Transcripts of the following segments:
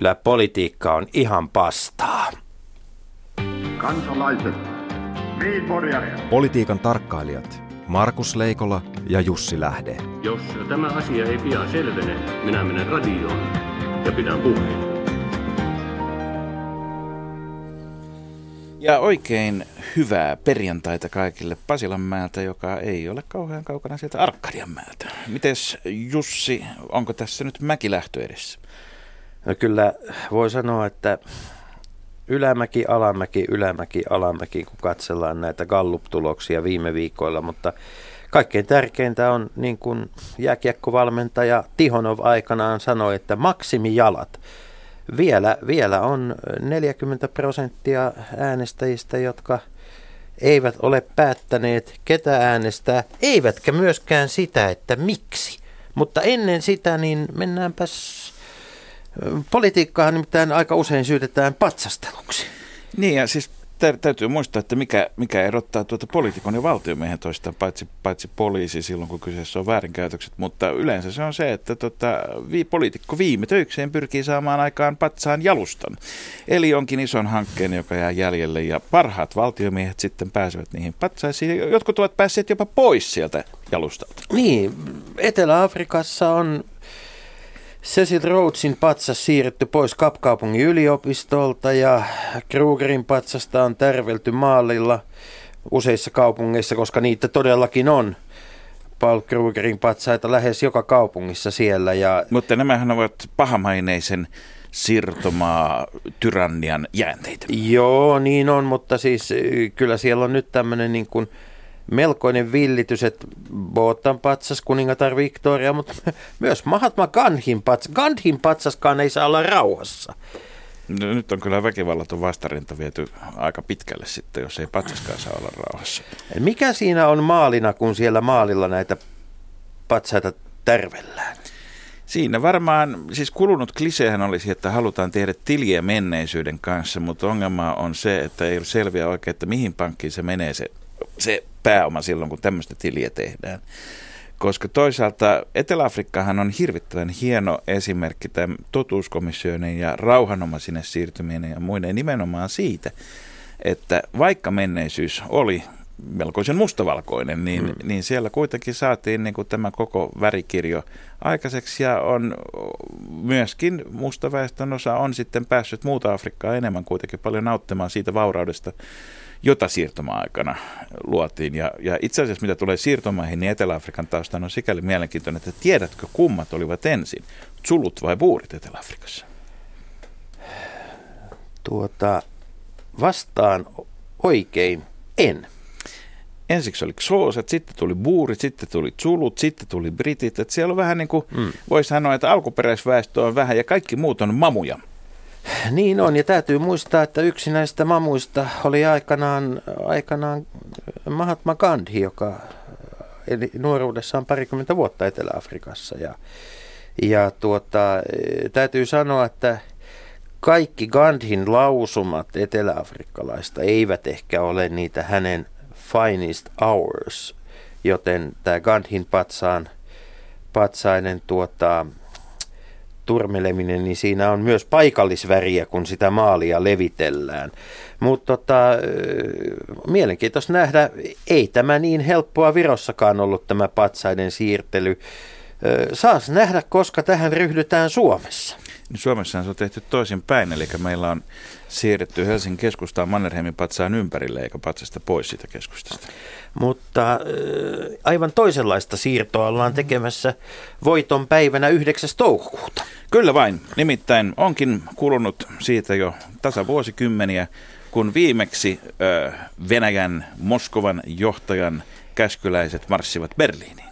kyllä politiikka on ihan pastaa. Kansalaiset, Politiikan tarkkailijat Markus Leikola ja Jussi Lähde. Jos tämä asia ei pian selvene, minä menen radioon ja pidän puheen. Ja oikein hyvää perjantaita kaikille Pasilanmäeltä, joka ei ole kauhean kaukana sieltä Arkadianmäeltä. Mites Jussi, onko tässä nyt mäkilähtö edessä? No kyllä voi sanoa, että ylämäki, alamäki, ylämäki, alamäki, kun katsellaan näitä Gallup-tuloksia viime viikoilla, mutta kaikkein tärkeintä on, niin kuin jääkiekkovalmentaja Tihonov aikanaan sanoi, että maksimijalat. Vielä, vielä on 40 prosenttia äänestäjistä, jotka eivät ole päättäneet, ketä äänestää, eivätkä myöskään sitä, että miksi. Mutta ennen sitä, niin mennäänpäs Politiikkaa nimittäin aika usein syytetään patsasteluksi. Niin ja siis täytyy muistaa, että mikä, mikä erottaa tuota poliitikon ja valtiomiehen toistaan, paitsi, paitsi poliisi silloin, kun kyseessä on väärinkäytökset, mutta yleensä se on se, että tota, vi, poliitikko viime töikseen pyrkii saamaan aikaan patsaan jalustan. Eli onkin ison hankkeen, joka jää jäljelle, ja parhaat valtiomiehet sitten pääsevät niihin patsaisiin. Jotkut ovat päässeet jopa pois sieltä jalustalta. Niin, Etelä-Afrikassa on Cecil Rhodesin patsas siirretty pois Kapkaupungin yliopistolta ja Krugerin patsasta on tärvelty maalilla useissa kaupungeissa, koska niitä todellakin on. Paul Krugerin patsaita lähes joka kaupungissa siellä. Ja... Mutta nämähän ovat pahamaineisen siirtomaa tyrannian jäänteitä. Joo, niin on, mutta siis kyllä siellä on nyt tämmöinen niin kuin melkoinen villitys, että Botan patsas, kuningatar Victoria, mutta myös Mahatma Gandhin patsas. Gandhin patsaskaan ei saa olla rauhassa. No, nyt on kyllä väkivallaton vastarinta viety aika pitkälle sitten, jos ei patsaskaan saa olla rauhassa. Mikä siinä on maalina, kun siellä maalilla näitä patsaita tärvellään? Siinä varmaan, siis kulunut klisehän olisi, että halutaan tehdä tiliä menneisyyden kanssa, mutta ongelma on se, että ei ole selviä oikein, että mihin pankkiin se menee se, se pääoma silloin, kun tämmöistä tiliä tehdään. Koska toisaalta Etelä-Afrikkahan on hirvittävän hieno esimerkki tämän totuuskomissioiden ja rauhanomaisine siirtyminen ja muiden nimenomaan siitä, että vaikka menneisyys oli melkoisen mustavalkoinen, niin, mm. niin siellä kuitenkin saatiin niin kuin tämä koko värikirjo aikaiseksi ja on myöskin mustaväestön osa on sitten päässyt muuta Afrikkaa enemmän kuitenkin paljon nauttimaan siitä vauraudesta, jota siirtoma-aikana luotiin. Ja, ja itse asiassa mitä tulee siirtomaihin, niin Etelä-Afrikan taustaan on sikäli mielenkiintoinen, että tiedätkö kummat olivat ensin, sulut vai buurit Etelä-Afrikassa? Tuota, vastaan oikein en. Ensiksi oli Xooset, sitten tuli buurit, sitten tuli Zulut, sitten tuli britit. Että siellä on vähän niin kuin, mm. voisi sanoa, että alkuperäisväestö on vähän ja kaikki muut on mamuja. Niin on, ja täytyy muistaa, että yksi näistä mamuista oli aikanaan, aikanaan Mahatma Gandhi, joka eli nuoruudessaan parikymmentä vuotta Etelä-Afrikassa. Ja, ja tuota, täytyy sanoa, että kaikki Gandhin lausumat eteläafrikkalaista eivät ehkä ole niitä hänen finest hours, joten tämä Gandhin patsaan, patsainen tuota, turmeleminen, niin siinä on myös paikallisväriä, kun sitä maalia levitellään. Mutta tota, mielenkiintoista nähdä, ei tämä niin helppoa Virossakaan ollut tämä patsaiden siirtely. Saas nähdä, koska tähän ryhdytään Suomessa. Suomessa se on tehty toisin päin, eli meillä on siirretty Helsingin keskustaan Mannerheimin patsaan ympärille eikä patsasta pois siitä keskustasta. Mutta äh, aivan toisenlaista siirtoa ollaan tekemässä voiton päivänä 9. toukokuuta. Kyllä vain. Nimittäin onkin kulunut siitä jo tasa vuosikymmeniä, kun viimeksi äh, Venäjän Moskovan johtajan käskyläiset marssivat Berliiniin.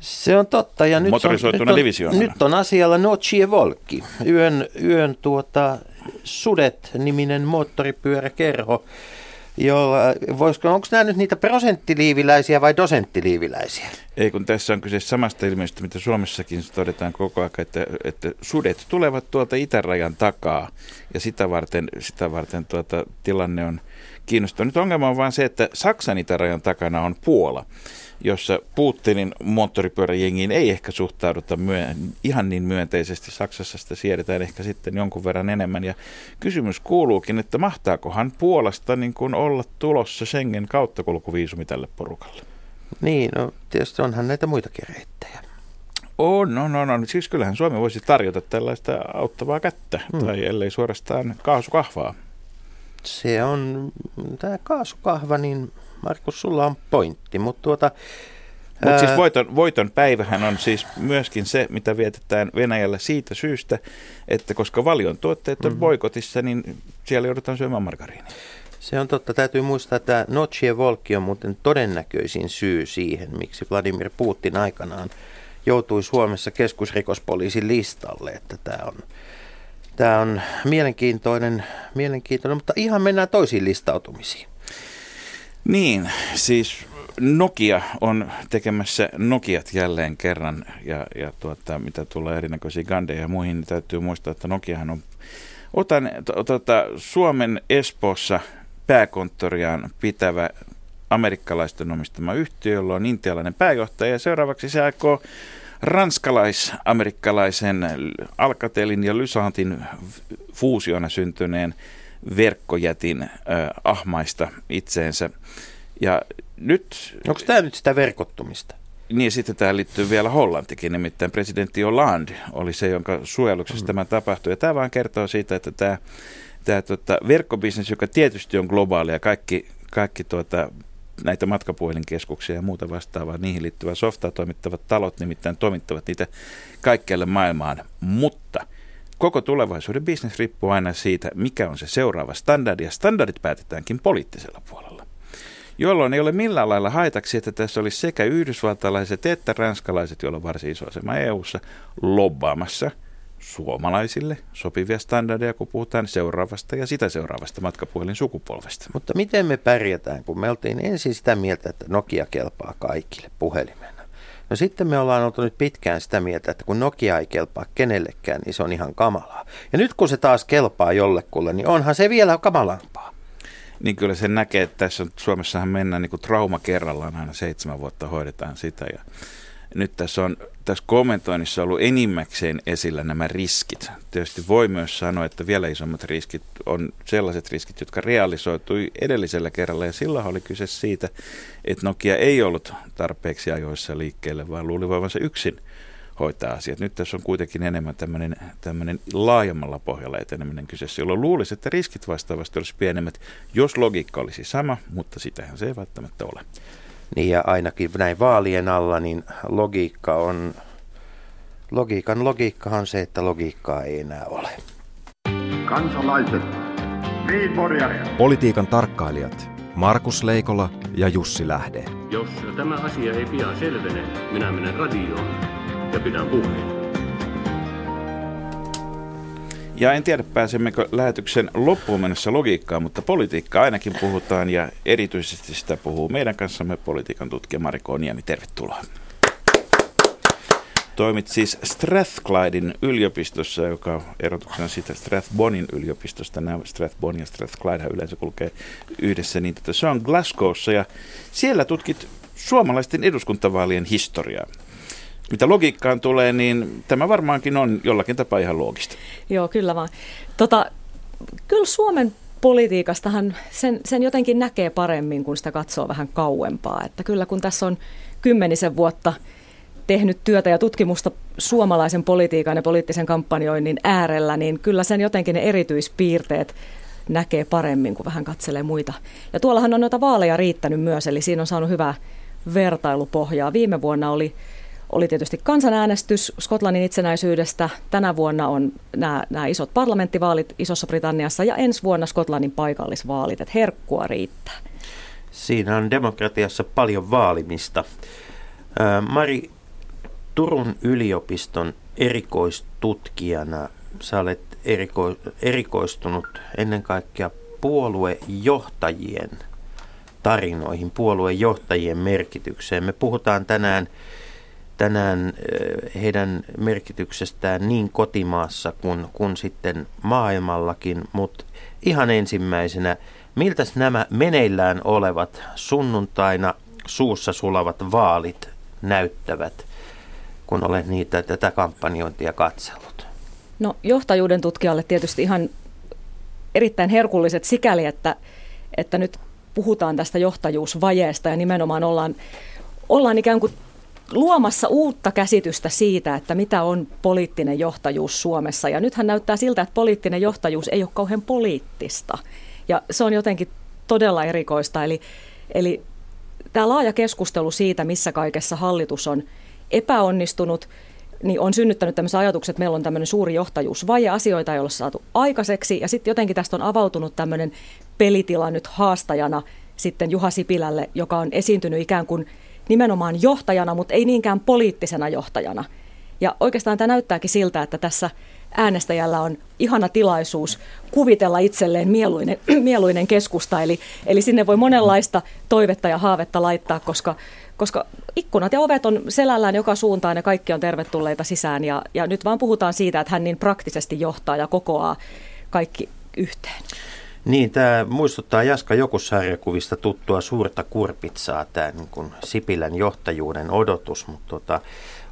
Se on totta. Ja nyt on, nyt, on, nyt on asialla Nocie Volkki, yön, yön tuota, Sudet-niminen moottoripyöräkerho, jolla, voisiko, onko nämä nyt niitä prosenttiliiviläisiä vai dosenttiliiviläisiä? Ei, kun tässä on kyse samasta ilmiöstä, mitä Suomessakin todetaan koko ajan, että, että sudet tulevat tuolta itärajan takaa ja sitä varten, sitä varten tuota, tilanne on kiinnostava. Nyt ongelma on vain se, että Saksan itärajan takana on Puola. Jossa Putinin moottoripyöräjengiin ei ehkä suhtauduta myö- ihan niin myönteisesti. Saksassa sitä siedetään ehkä sitten jonkun verran enemmän. Ja kysymys kuuluukin, että mahtaakohan Puolasta niin kuin olla tulossa Schengen kauttakulkuviisumi tälle porukalle? Niin, no tietysti onhan näitä muitakin reittejä. On, no, no, no. Siis kyllähän Suomi voisi tarjota tällaista auttavaa kättä, hmm. tai ellei suorastaan kaasukahvaa. Se on, tämä kaasukahva, niin Markus, sulla on pointti, mutta tuota... Mutta siis voiton, voiton päivähän on siis myöskin se, mitä vietetään Venäjällä siitä syystä, että koska valion tuotteet on mm. boikotissa, niin siellä joudutaan syömään margariinia. Se on totta. Täytyy muistaa, että Nochie Volki on muuten todennäköisin syy siihen, miksi Vladimir Putin aikanaan joutui Suomessa keskusrikospoliisin listalle. Että tämä on, tämä on mielenkiintoinen, mielenkiintoinen, mutta ihan mennään toisiin listautumisiin. Niin, siis Nokia on tekemässä Nokiat jälleen kerran ja, ja tuota, mitä tulee erinäköisiä gandeja ja muihin, niin täytyy muistaa, että Nokiahan on Otan tuota, Suomen Espoossa pääkonttoriaan pitävä amerikkalaisten omistama yhtiö, jolla on intialainen pääjohtaja ja seuraavaksi se aikoo ranskalais-amerikkalaisen Alcatelin ja Lysantin fuusiona syntyneen verkkojätin äh, ahmaista itseensä. Ja nyt... Onko tämä nyt sitä verkottumista? Niin, sitten tämä liittyy vielä Hollantikin, nimittäin presidentti Hollande oli se, jonka suojeluksessa mm. tämä tapahtui. Ja tämä vaan kertoo siitä, että tämä, tämä tota, verkkobisnes, joka tietysti on globaali ja kaikki, kaikki tuota, näitä matkapuhelinkeskuksia ja muuta vastaavaa, niihin liittyvää softaa toimittavat talot nimittäin toimittavat niitä kaikkialle maailmaan, mutta koko tulevaisuuden bisnes riippuu aina siitä, mikä on se seuraava standardi, ja standardit päätetäänkin poliittisella puolella. Jolloin ei ole millään lailla haitaksi, että tässä olisi sekä yhdysvaltalaiset että ranskalaiset, joilla on varsin iso asema EU-ssa, lobbaamassa – suomalaisille sopivia standardeja, kun puhutaan seuraavasta ja sitä seuraavasta matkapuhelin sukupolvesta. Mutta miten me pärjätään, kun me oltiin ensin sitä mieltä, että Nokia kelpaa kaikille puhelimena. No sitten me ollaan oltu nyt pitkään sitä mieltä, että kun Nokia ei kelpaa kenellekään, niin se on ihan kamalaa. Ja nyt kun se taas kelpaa jollekulle, niin onhan se vielä kamalampaa. Niin kyllä se näkee, että tässä on, Suomessahan mennään niin kuin trauma kerrallaan, aina seitsemän vuotta hoidetaan sitä. Ja nyt tässä on tässä kommentoinnissa ollut enimmäkseen esillä nämä riskit. Tietysti voi myös sanoa, että vielä isommat riskit on sellaiset riskit, jotka realisoitui edellisellä kerralla. Ja silloin oli kyse siitä, että Nokia ei ollut tarpeeksi ajoissa liikkeelle, vaan luuli voivansa yksin hoitaa asiat. Nyt tässä on kuitenkin enemmän tämmöinen, tämmöinen laajemmalla pohjalla eteneminen kyseessä, jolloin luulisi, että riskit vastaavasti olisi pienemmät, jos logiikka olisi sama, mutta sitähän se ei välttämättä ole. Niin ja ainakin näin vaalien alla, niin logiikka on, logiikan logiikka on se, että logiikkaa ei enää ole. Kansalaiset, Politiikan tarkkailijat Markus Leikola ja Jussi Lähde. Jos tämä asia ei pian selvene, minä menen radioon ja pidän puheen. Ja en tiedä pääsemmekö lähetyksen loppuun mennessä logiikkaan, mutta politiikkaa ainakin puhutaan ja erityisesti sitä puhuu meidän kanssamme politiikan tutkija Mariko Niemi. Tervetuloa. Toimit siis Strathclydein yliopistossa, joka erotuksena siitä Strathbonin yliopistosta. Nämä Strathbon ja Strathclyde yleensä kulkee yhdessä, niin että se on Glasgowssa ja siellä tutkit suomalaisten eduskuntavaalien historiaa. Mitä logiikkaan tulee, niin tämä varmaankin on jollakin tapaa ihan loogista. Joo, kyllä vaan. Tota, kyllä Suomen politiikastahan sen, sen jotenkin näkee paremmin, kun sitä katsoo vähän kauempaa. Että kyllä kun tässä on kymmenisen vuotta tehnyt työtä ja tutkimusta suomalaisen politiikan ja poliittisen kampanjoinnin äärellä, niin kyllä sen jotenkin ne erityispiirteet näkee paremmin, kun vähän katselee muita. Ja tuollahan on noita vaaleja riittänyt myös, eli siinä on saanut hyvää vertailupohjaa. Viime vuonna oli oli tietysti kansanäänestys Skotlannin itsenäisyydestä. Tänä vuonna on nämä, nämä isot parlamenttivaalit Isossa Britanniassa ja ensi vuonna Skotlannin paikallisvaalit, että herkkua riittää. Siinä on demokratiassa paljon vaalimista. Mari, Turun yliopiston erikoistutkijana sä olet eriko, erikoistunut ennen kaikkea puoluejohtajien tarinoihin, puoluejohtajien merkitykseen. Me puhutaan tänään tänään heidän merkityksestään niin kotimaassa kuin, kuin sitten maailmallakin, mutta ihan ensimmäisenä, miltä nämä meneillään olevat sunnuntaina suussa sulavat vaalit näyttävät, kun olet niitä tätä kampanjointia katsellut? No johtajuuden tutkijalle tietysti ihan erittäin herkulliset sikäli, että, että nyt puhutaan tästä johtajuusvajeesta ja nimenomaan ollaan, ollaan ikään kuin luomassa uutta käsitystä siitä, että mitä on poliittinen johtajuus Suomessa. Ja nythän näyttää siltä, että poliittinen johtajuus ei ole kauhean poliittista. Ja se on jotenkin todella erikoista. Eli, eli tämä laaja keskustelu siitä, missä kaikessa hallitus on epäonnistunut, niin on synnyttänyt tämmöisen ajatuksen, että meillä on tämmöinen suuri johtajuusvaje, asioita ei ole saatu aikaiseksi. Ja sitten jotenkin tästä on avautunut tämmöinen pelitila nyt haastajana sitten Juha Sipilälle, joka on esiintynyt ikään kuin nimenomaan johtajana, mutta ei niinkään poliittisena johtajana. Ja oikeastaan tämä näyttääkin siltä, että tässä äänestäjällä on ihana tilaisuus kuvitella itselleen mieluinen, mieluinen keskusta. Eli, eli sinne voi monenlaista toivetta ja haavetta laittaa, koska, koska ikkunat ja ovet on selällään joka suuntaan ja kaikki on tervetulleita sisään. Ja, ja nyt vaan puhutaan siitä, että hän niin praktisesti johtaa ja kokoaa kaikki yhteen. Niin, tämä muistuttaa Jaska Jokusarjakuvista tuttua suurta kurpitsaa, tämä niin Sipilän johtajuuden odotus, mutta tota,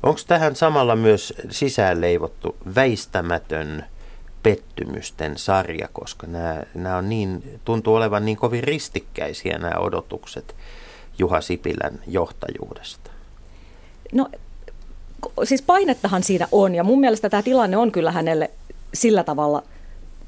onko tähän samalla myös sisäänleivottu väistämätön pettymysten sarja, koska nämä, nämä on niin, tuntuu olevan niin kovin ristikkäisiä nämä odotukset Juha Sipilän johtajuudesta? No siis painettahan siinä on ja mun mielestä tämä tilanne on kyllä hänelle sillä tavalla –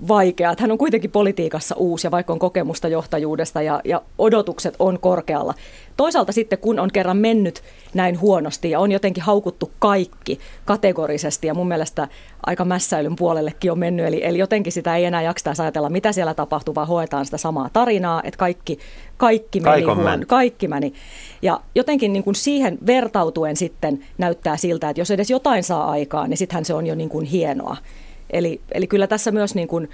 vaikea. Että hän on kuitenkin politiikassa uusi ja vaikka on kokemusta johtajuudesta ja, ja odotukset on korkealla. Toisaalta sitten kun on kerran mennyt näin huonosti ja on jotenkin haukuttu kaikki kategorisesti ja mun mielestä aika mässäilyn puolellekin on mennyt. Eli, eli jotenkin sitä ei enää jaksa ajatella, mitä siellä tapahtuu, vaan hoetaan sitä samaa tarinaa, että kaikki, kaikki meni huon, kaikki meni. Ja jotenkin niin kuin siihen vertautuen sitten näyttää siltä, että jos edes jotain saa aikaan, niin sittenhän se on jo niin kuin hienoa. Eli, eli kyllä tässä myös niin kuin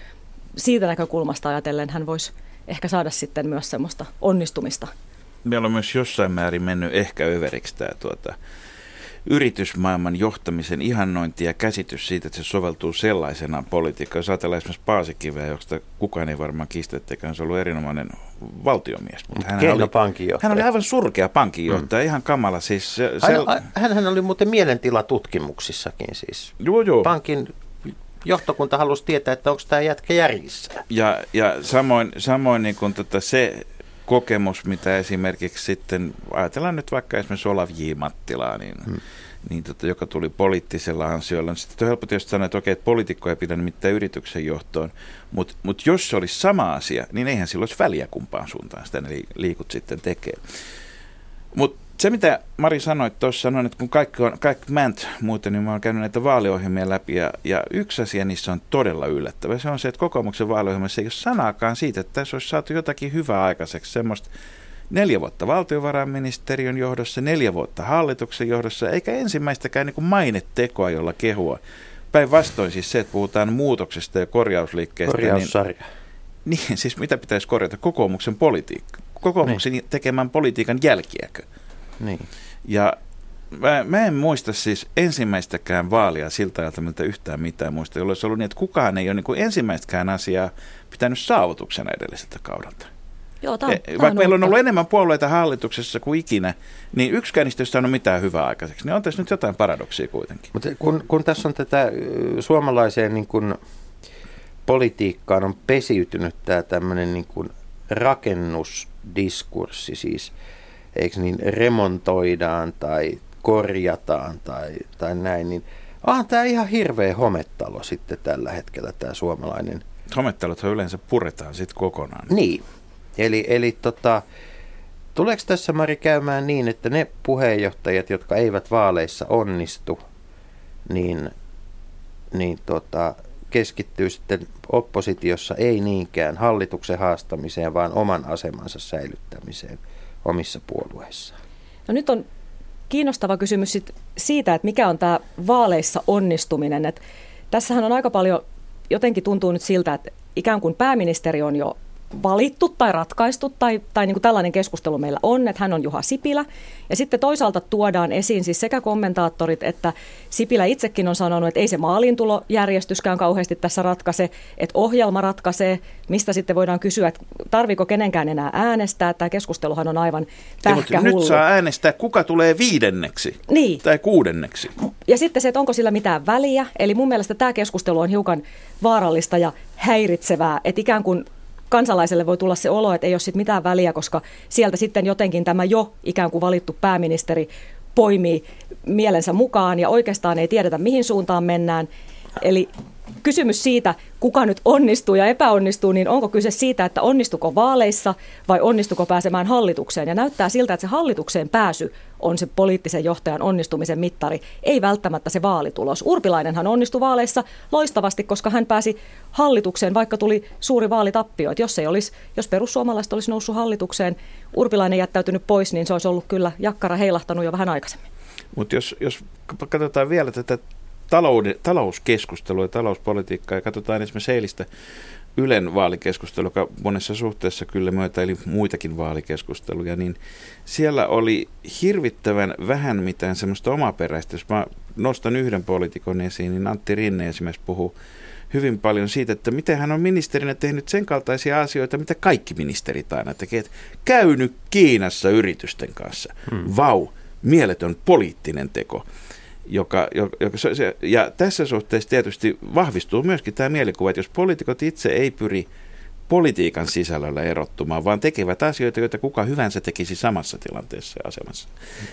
siitä näkökulmasta ajatellen hän voisi ehkä saada sitten myös semmoista onnistumista. Meillä on myös jossain määrin mennyt ehkä överiksi tämä tuota, yritysmaailman johtamisen ihannointi ja käsitys siitä, että se soveltuu sellaisenaan politiikkaan. Jos ajatellaan esimerkiksi Paasikiveä, josta kukaan ei varmaan kiistä, etteikö se ollut erinomainen valtiomies. Mutta hän, oli, hän oli aivan surkea pankinjohtaja, mm. ihan kamala. Siis se, hän, hän oli muuten mielentilatutkimuksissakin siis. Joo, joo. Pankin johtokunta halusi tietää, että onko tämä jätkä järjissä. Ja, ja samoin, samoin niin kuin tota se kokemus, mitä esimerkiksi sitten, ajatellaan nyt vaikka esimerkiksi Olav J. Mattilaa, niin, hmm. niin tota, joka tuli poliittisella ansiolla. Niin sitten on helppo tietysti sanoa, että okei, että poliitikko ei pidä nimittäin yrityksen johtoon, mutta mut jos se olisi sama asia, niin eihän sillä olisi väliä kumpaan suuntaan sitä ne liikut sitten tekee. Mutta se, mitä Mari sanoi tuossa, sanoin, että kun kaikki on, kaikki mänt muuten, niin mä oon käynyt näitä vaaliohjelmia läpi, ja, ja yksi asia niissä on todella yllättävä. Se on se, että kokoomuksen vaaliohjelmassa ei ole sanaakaan siitä, että tässä olisi saatu jotakin hyvää aikaiseksi. Semmoista neljä vuotta valtiovarainministeriön johdossa, neljä vuotta hallituksen johdossa, eikä ensimmäistäkään niin kuin mainetekoa, jolla kehua. Päinvastoin siis se, että puhutaan muutoksesta ja korjausliikkeestä. Niin- Korjaussarja. Niin, niin, siis mitä pitäisi korjata? Kokoomuksen politiikka. Kokoomuksen niin. tekemän politiikan jälkiäkö? Niin. Ja mä, mä en muista siis ensimmäistäkään vaalia siltä ajalta, miltä yhtään mitään muista, jolloin olisi ollut niin, että kukaan ei ole niin kuin ensimmäistäkään asiaa pitänyt saavutuksena edelliseltä kaudelta. Joo, tämän, e, Vaikka meillä on ollut enemmän puolueita hallituksessa kuin ikinä, niin yksikään niistä ei saanut mitään hyvää aikaiseksi. Niin on tässä nyt jotain paradoksia kuitenkin. Mutta kun, kun tässä on tätä suomalaiseen niin kuin politiikkaan on pesiytynyt tämä tämmöinen niin kuin rakennusdiskurssi, siis – eikö niin, remontoidaan tai korjataan tai, tai näin, niin onhan tämä ihan hirveä homettalo sitten tällä hetkellä tämä suomalainen. Homettalot yleensä puretaan sitten kokonaan. Niin, eli, eli tota, tuleeko tässä Mari käymään niin, että ne puheenjohtajat, jotka eivät vaaleissa onnistu, niin, niin tota, keskittyy sitten oppositiossa ei niinkään hallituksen haastamiseen, vaan oman asemansa säilyttämiseen – omissa puolueissaan. No nyt on kiinnostava kysymys sit siitä, että mikä on tämä vaaleissa onnistuminen. Et tässähän on aika paljon, jotenkin tuntuu nyt siltä, että ikään kuin pääministeri on jo valittu tai ratkaistu tai, tai niin kuin tällainen keskustelu meillä on, että hän on Juha Sipilä. Ja sitten toisaalta tuodaan esiin siis sekä kommentaattorit että Sipilä itsekin on sanonut, että ei se maaliintulojärjestyskään kauheasti tässä ratkaise, että ohjelma ratkaisee, mistä sitten voidaan kysyä, että tarviko kenenkään enää äänestää. Tämä keskusteluhan on aivan pähkähullu. Nyt saa äänestää, kuka tulee viidenneksi niin. tai kuudenneksi. Ja sitten se, että onko sillä mitään väliä. Eli mun mielestä tämä keskustelu on hiukan vaarallista ja häiritsevää, että ikään kuin kansalaiselle voi tulla se olo, että ei ole sit mitään väliä, koska sieltä sitten jotenkin tämä jo ikään kuin valittu pääministeri poimii mielensä mukaan ja oikeastaan ei tiedetä, mihin suuntaan mennään. Eli kysymys siitä, kuka nyt onnistuu ja epäonnistuu, niin onko kyse siitä, että onnistuko vaaleissa vai onnistuko pääsemään hallitukseen? Ja näyttää siltä, että se hallitukseen pääsy on se poliittisen johtajan onnistumisen mittari, ei välttämättä se vaalitulos. Urpilainenhan onnistui vaaleissa loistavasti, koska hän pääsi hallitukseen, vaikka tuli suuri vaalitappio. Et jos, ei olisi, jos perussuomalaiset olisi noussut hallitukseen, Urpilainen jättäytynyt pois, niin se olisi ollut kyllä jakkara heilahtanut jo vähän aikaisemmin. Mutta jos, jos katsotaan vielä tätä talouden, talouskeskustelua ja talouspolitiikkaa ja katsotaan esimerkiksi eilistä Ylen vaalikeskustelu, joka monessa suhteessa kyllä myötäili muitakin vaalikeskusteluja, niin siellä oli hirvittävän vähän mitään semmoista omaperäistä. Jos mä nostan yhden poliitikon esiin, niin Antti Rinne esimerkiksi puhuu hyvin paljon siitä, että miten hän on ministerinä tehnyt sen kaltaisia asioita, mitä kaikki ministerit aina tekevät. Käynyt Kiinassa yritysten kanssa. Hmm. Vau, mieletön poliittinen teko joka, joka se, ja tässä suhteessa tietysti vahvistuu myöskin tämä mielikuva, että jos poliitikot itse ei pyri politiikan sisällöllä erottumaan, vaan tekevät asioita, joita kuka hyvänsä tekisi samassa tilanteessa ja asemassa,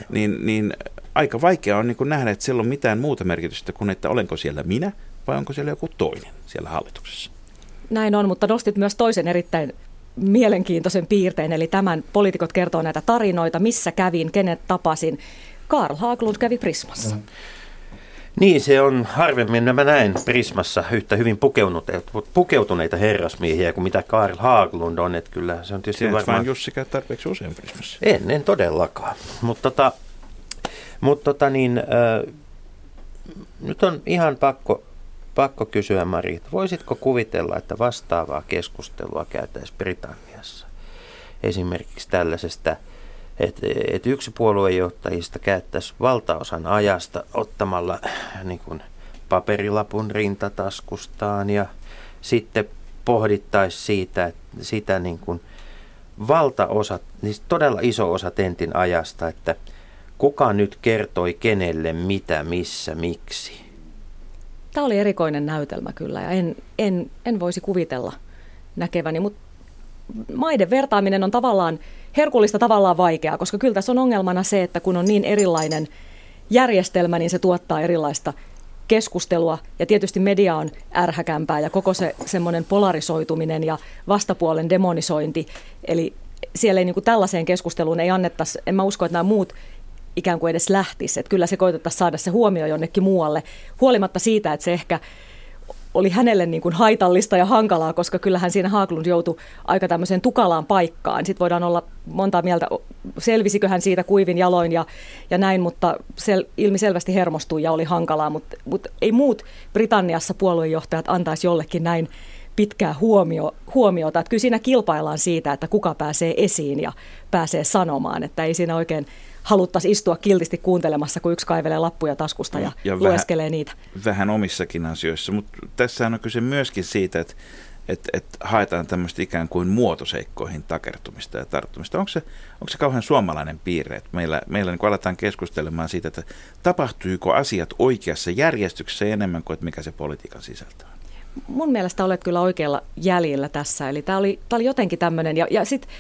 niin, niin aika vaikea on niin nähdä, että sillä on mitään muuta merkitystä kuin, että olenko siellä minä vai onko siellä joku toinen siellä hallituksessa. Näin on, mutta nostit myös toisen erittäin mielenkiintoisen piirteen, eli tämän poliitikot kertoo näitä tarinoita, missä kävin, kenet tapasin. Karl Haglund kävi Prismassa. Niin, se on harvemmin nämä näen Prismassa yhtä hyvin pukeutuneita, pukeutuneita herrasmiehiä kuin mitä Karl Haglund on. Että kyllä se on tietysti Tiedät varmaan... Jussi käy tarpeeksi usein Prismassa. En, en todellakaan. Mutta tota, mut tota niin, äh, nyt on ihan pakko, pakko kysyä Mari, että voisitko kuvitella, että vastaavaa keskustelua käytäisiin Britanniassa? Esimerkiksi tällaisesta – että et yksi puoluejohtajista käyttäisi valtaosan ajasta ottamalla niin kuin, paperilapun rintataskustaan ja sitten pohdittaisi siitä, sitä niin kuin, valtaosa, niin todella iso osa tentin ajasta, että kuka nyt kertoi kenelle mitä, missä, miksi. Tämä oli erikoinen näytelmä kyllä ja en, en, en voisi kuvitella näkeväni, mutta maiden vertaaminen on tavallaan herkullista tavallaan vaikeaa, koska kyllä tässä on ongelmana se, että kun on niin erilainen järjestelmä, niin se tuottaa erilaista keskustelua ja tietysti media on ärhäkämpää ja koko se semmoinen polarisoituminen ja vastapuolen demonisointi. Eli siellä ei niin kuin tällaiseen keskusteluun ei annettaisi, en mä usko, että nämä muut ikään kuin edes lähtisi. Että kyllä se koitettaisiin saada se huomio jonnekin muualle, huolimatta siitä, että se ehkä oli hänelle niin kuin haitallista ja hankalaa, koska kyllähän siinä Haaglund joutui aika tämmöiseen tukalaan paikkaan. Sitten voidaan olla monta mieltä, selvisikö hän siitä kuivin jaloin ja, ja näin, mutta sel, ilmiselvästi hermostui ja oli hankalaa, mutta, mutta ei muut Britanniassa puoluejohtajat antaisi jollekin näin pitkää huomio, huomiota. Että kyllä siinä kilpaillaan siitä, että kuka pääsee esiin ja pääsee sanomaan, että ei siinä oikein haluttaisiin istua kiltisti kuuntelemassa, kun yksi kaivelee lappuja taskusta ja, ja lueskelee vähän, niitä. Vähän omissakin asioissa, mutta tässä on kyse myöskin siitä, että että et haetaan tämmöistä ikään kuin muotoseikkoihin takertumista ja tarttumista. Onko se, onko se kauhean suomalainen piirre, että meillä, meillä niin aletaan keskustelemaan siitä, että tapahtuiko asiat oikeassa järjestyksessä enemmän kuin että mikä se politiikan sisältö on? Mun mielestä olet kyllä oikealla jäljellä tässä. Eli tämä oli, oli jotenkin tämmöinen, ja, ja sitten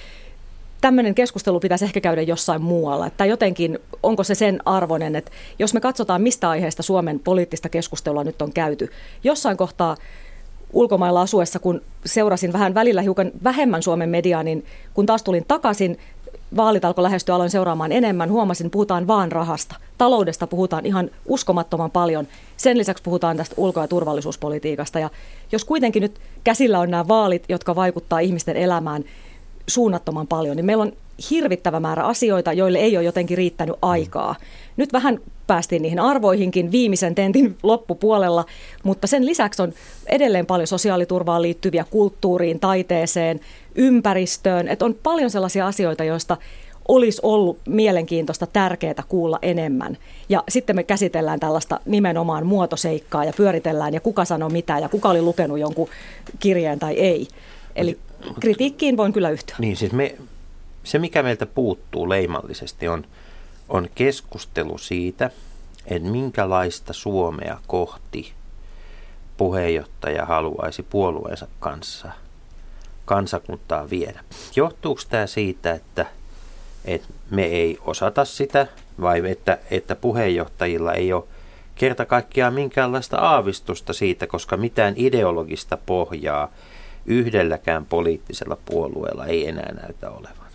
tämmöinen keskustelu pitäisi ehkä käydä jossain muualla. Että jotenkin, onko se sen arvoinen, että jos me katsotaan, mistä aiheesta Suomen poliittista keskustelua nyt on käyty, jossain kohtaa ulkomailla asuessa, kun seurasin vähän välillä hiukan vähemmän Suomen mediaa, niin kun taas tulin takaisin, vaalit alkoi lähestyä, aloin seuraamaan enemmän, huomasin, puhutaan vaan rahasta. Taloudesta puhutaan ihan uskomattoman paljon. Sen lisäksi puhutaan tästä ulko- ja turvallisuuspolitiikasta. Ja jos kuitenkin nyt käsillä on nämä vaalit, jotka vaikuttaa ihmisten elämään, suunnattoman paljon, niin meillä on hirvittävä määrä asioita, joille ei ole jotenkin riittänyt aikaa. Nyt vähän päästiin niihin arvoihinkin viimeisen tentin loppupuolella, mutta sen lisäksi on edelleen paljon sosiaaliturvaan liittyviä kulttuuriin, taiteeseen, ympäristöön, että on paljon sellaisia asioita, joista olisi ollut mielenkiintoista, tärkeää kuulla enemmän. Ja sitten me käsitellään tällaista nimenomaan muotoseikkaa ja pyöritellään ja kuka sanoi mitä ja kuka oli lukenut jonkun kirjeen tai ei. Eli kritiikkiin voin kyllä yhtyä. Niin siis me, se mikä meiltä puuttuu leimallisesti on, on keskustelu siitä, että minkälaista Suomea kohti puheenjohtaja haluaisi puolueensa kanssa kansakuntaa viedä. Johtuuko tämä siitä, että – että me ei osata sitä vai että, että puheenjohtajilla ei ole kerta kaikkiaan minkäänlaista aavistusta siitä, koska mitään ideologista pohjaa yhdelläkään poliittisella puolueella ei enää näytä olevan.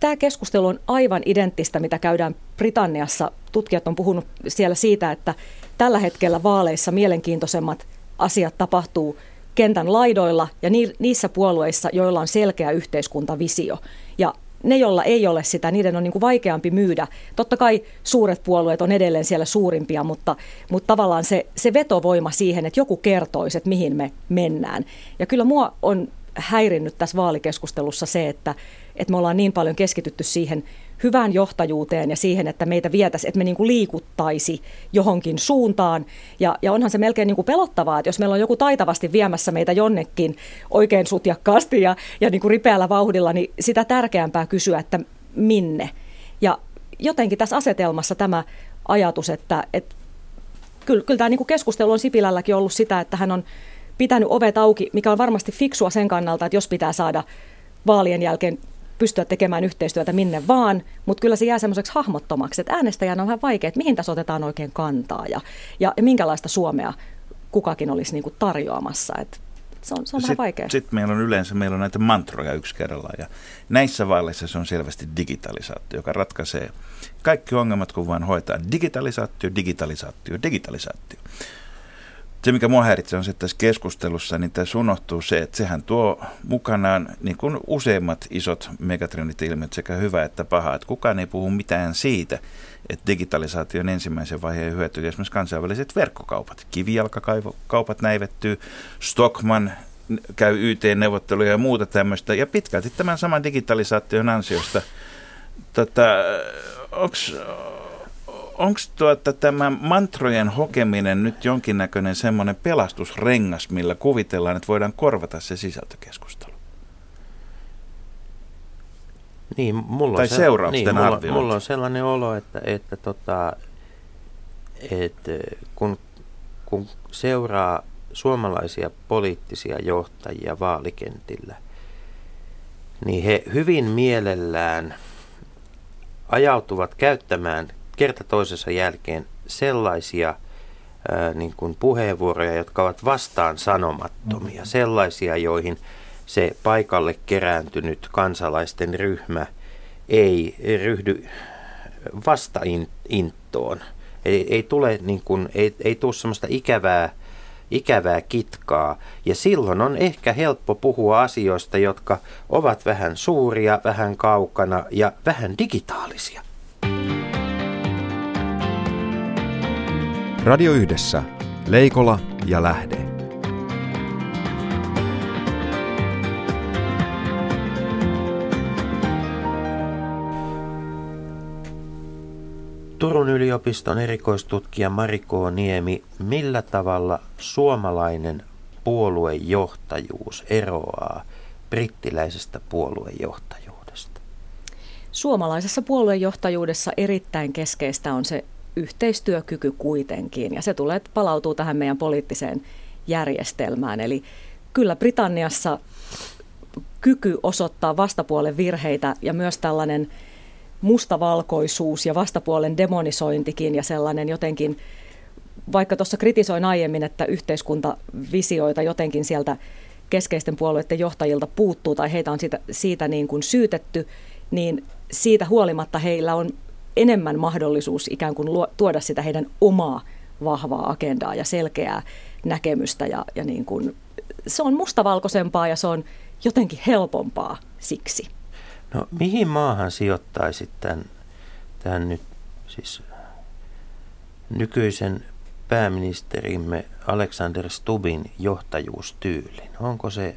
Tämä keskustelu on aivan identtistä, mitä käydään Britanniassa. Tutkijat on puhunut siellä siitä, että tällä hetkellä vaaleissa mielenkiintoisemmat asiat tapahtuu kentän laidoilla ja niissä puolueissa, joilla on selkeä yhteiskuntavisio. Ja ne, joilla ei ole sitä, niiden on niin kuin vaikeampi myydä. Totta kai suuret puolueet on edelleen siellä suurimpia, mutta, mutta tavallaan se, se vetovoima siihen, että joku kertoisi, että mihin me mennään. Ja kyllä mua on häirinnyt tässä vaalikeskustelussa se, että, että me ollaan niin paljon keskitytty siihen hyvään johtajuuteen ja siihen, että meitä vietäisi, että me niin kuin liikuttaisi johonkin suuntaan. Ja, ja onhan se melkein niin kuin pelottavaa, että jos meillä on joku taitavasti viemässä meitä jonnekin oikein sutjakkaasti ja, ja niin kuin ripeällä vauhdilla, niin sitä tärkeämpää kysyä, että minne. Ja jotenkin tässä asetelmassa tämä ajatus, että, että kyllä, kyllä tämä niin kuin keskustelu on Sipilälläkin ollut sitä, että hän on pitänyt ovet auki, mikä on varmasti fiksua sen kannalta, että jos pitää saada vaalien jälkeen pystyä tekemään yhteistyötä minne vaan, mutta kyllä se jää semmoiseksi hahmottomaksi, että äänestäjän on vähän vaikea, että mihin tässä otetaan oikein kantaa ja, ja minkälaista Suomea kukakin olisi niin kuin tarjoamassa. Että se on, se on sitten, vähän vaikea. Sitten meillä on yleensä meillä on näitä mantroja yksi kerrallaan ja näissä vaaleissa se on selvästi digitalisaatio, joka ratkaisee kaikki ongelmat, kun vaan hoitaa digitalisaatio, digitalisaatio, digitalisaatio se, mikä mua häiritsee, on se, että tässä keskustelussa niin tässä unohtuu se, että sehän tuo mukanaan niin kuin useimmat isot megatrendit ilmiöt, sekä hyvä että paha. Että kukaan ei puhu mitään siitä, että digitalisaation ensimmäisen vaiheen hyötyy esimerkiksi kansainväliset verkkokaupat. Kivijalkakaupat näivettyy, Stockman käy YT-neuvotteluja ja muuta tämmöistä. Ja pitkälti tämän saman digitalisaation ansiosta tota, onko onko tuota, tämä mantrojen hokeminen nyt jonkinnäköinen semmoinen pelastusrengas, millä kuvitellaan, että voidaan korvata se sisältökeskustelu? Niin, mulla tai on seurausten niin, mulla, mulla on sellainen olo, että, että, tota, että kun, kun seuraa suomalaisia poliittisia johtajia vaalikentillä, niin he hyvin mielellään ajautuvat käyttämään kerta toisensa jälkeen sellaisia ää, niin kuin puheenvuoroja, jotka ovat vastaan sanomattomia, mm-hmm. sellaisia, joihin se paikalle kerääntynyt kansalaisten ryhmä ei ryhdy vastaintoon. Ei, ei tule, niin kuin, ei, ei tule semmoista ikävää, ikävää kitkaa. Ja silloin on ehkä helppo puhua asioista, jotka ovat vähän suuria, vähän kaukana ja vähän digitaalisia. Radio Yhdessä. Leikola ja Lähde. Turun yliopiston erikoistutkija Mariko Niemi, millä tavalla suomalainen puoluejohtajuus eroaa brittiläisestä puoluejohtajuudesta? Suomalaisessa puoluejohtajuudessa erittäin keskeistä on se yhteistyökyky kuitenkin, ja se tulee palautuu tähän meidän poliittiseen järjestelmään. Eli kyllä Britanniassa kyky osoittaa vastapuolen virheitä ja myös tällainen mustavalkoisuus ja vastapuolen demonisointikin ja sellainen jotenkin, vaikka tuossa kritisoin aiemmin, että yhteiskuntavisioita jotenkin sieltä keskeisten puolueiden johtajilta puuttuu tai heitä on siitä, siitä niin kuin syytetty, niin siitä huolimatta heillä on enemmän mahdollisuus ikään kuin luo, tuoda sitä heidän omaa vahvaa agendaa ja selkeää näkemystä. Ja, ja niin kuin, se on mustavalkoisempaa ja se on jotenkin helpompaa siksi. No mihin maahan sijoittaisit tämän, tämän nyt siis nykyisen pääministerimme Alexander Stubin johtajuustyylin? Onko se,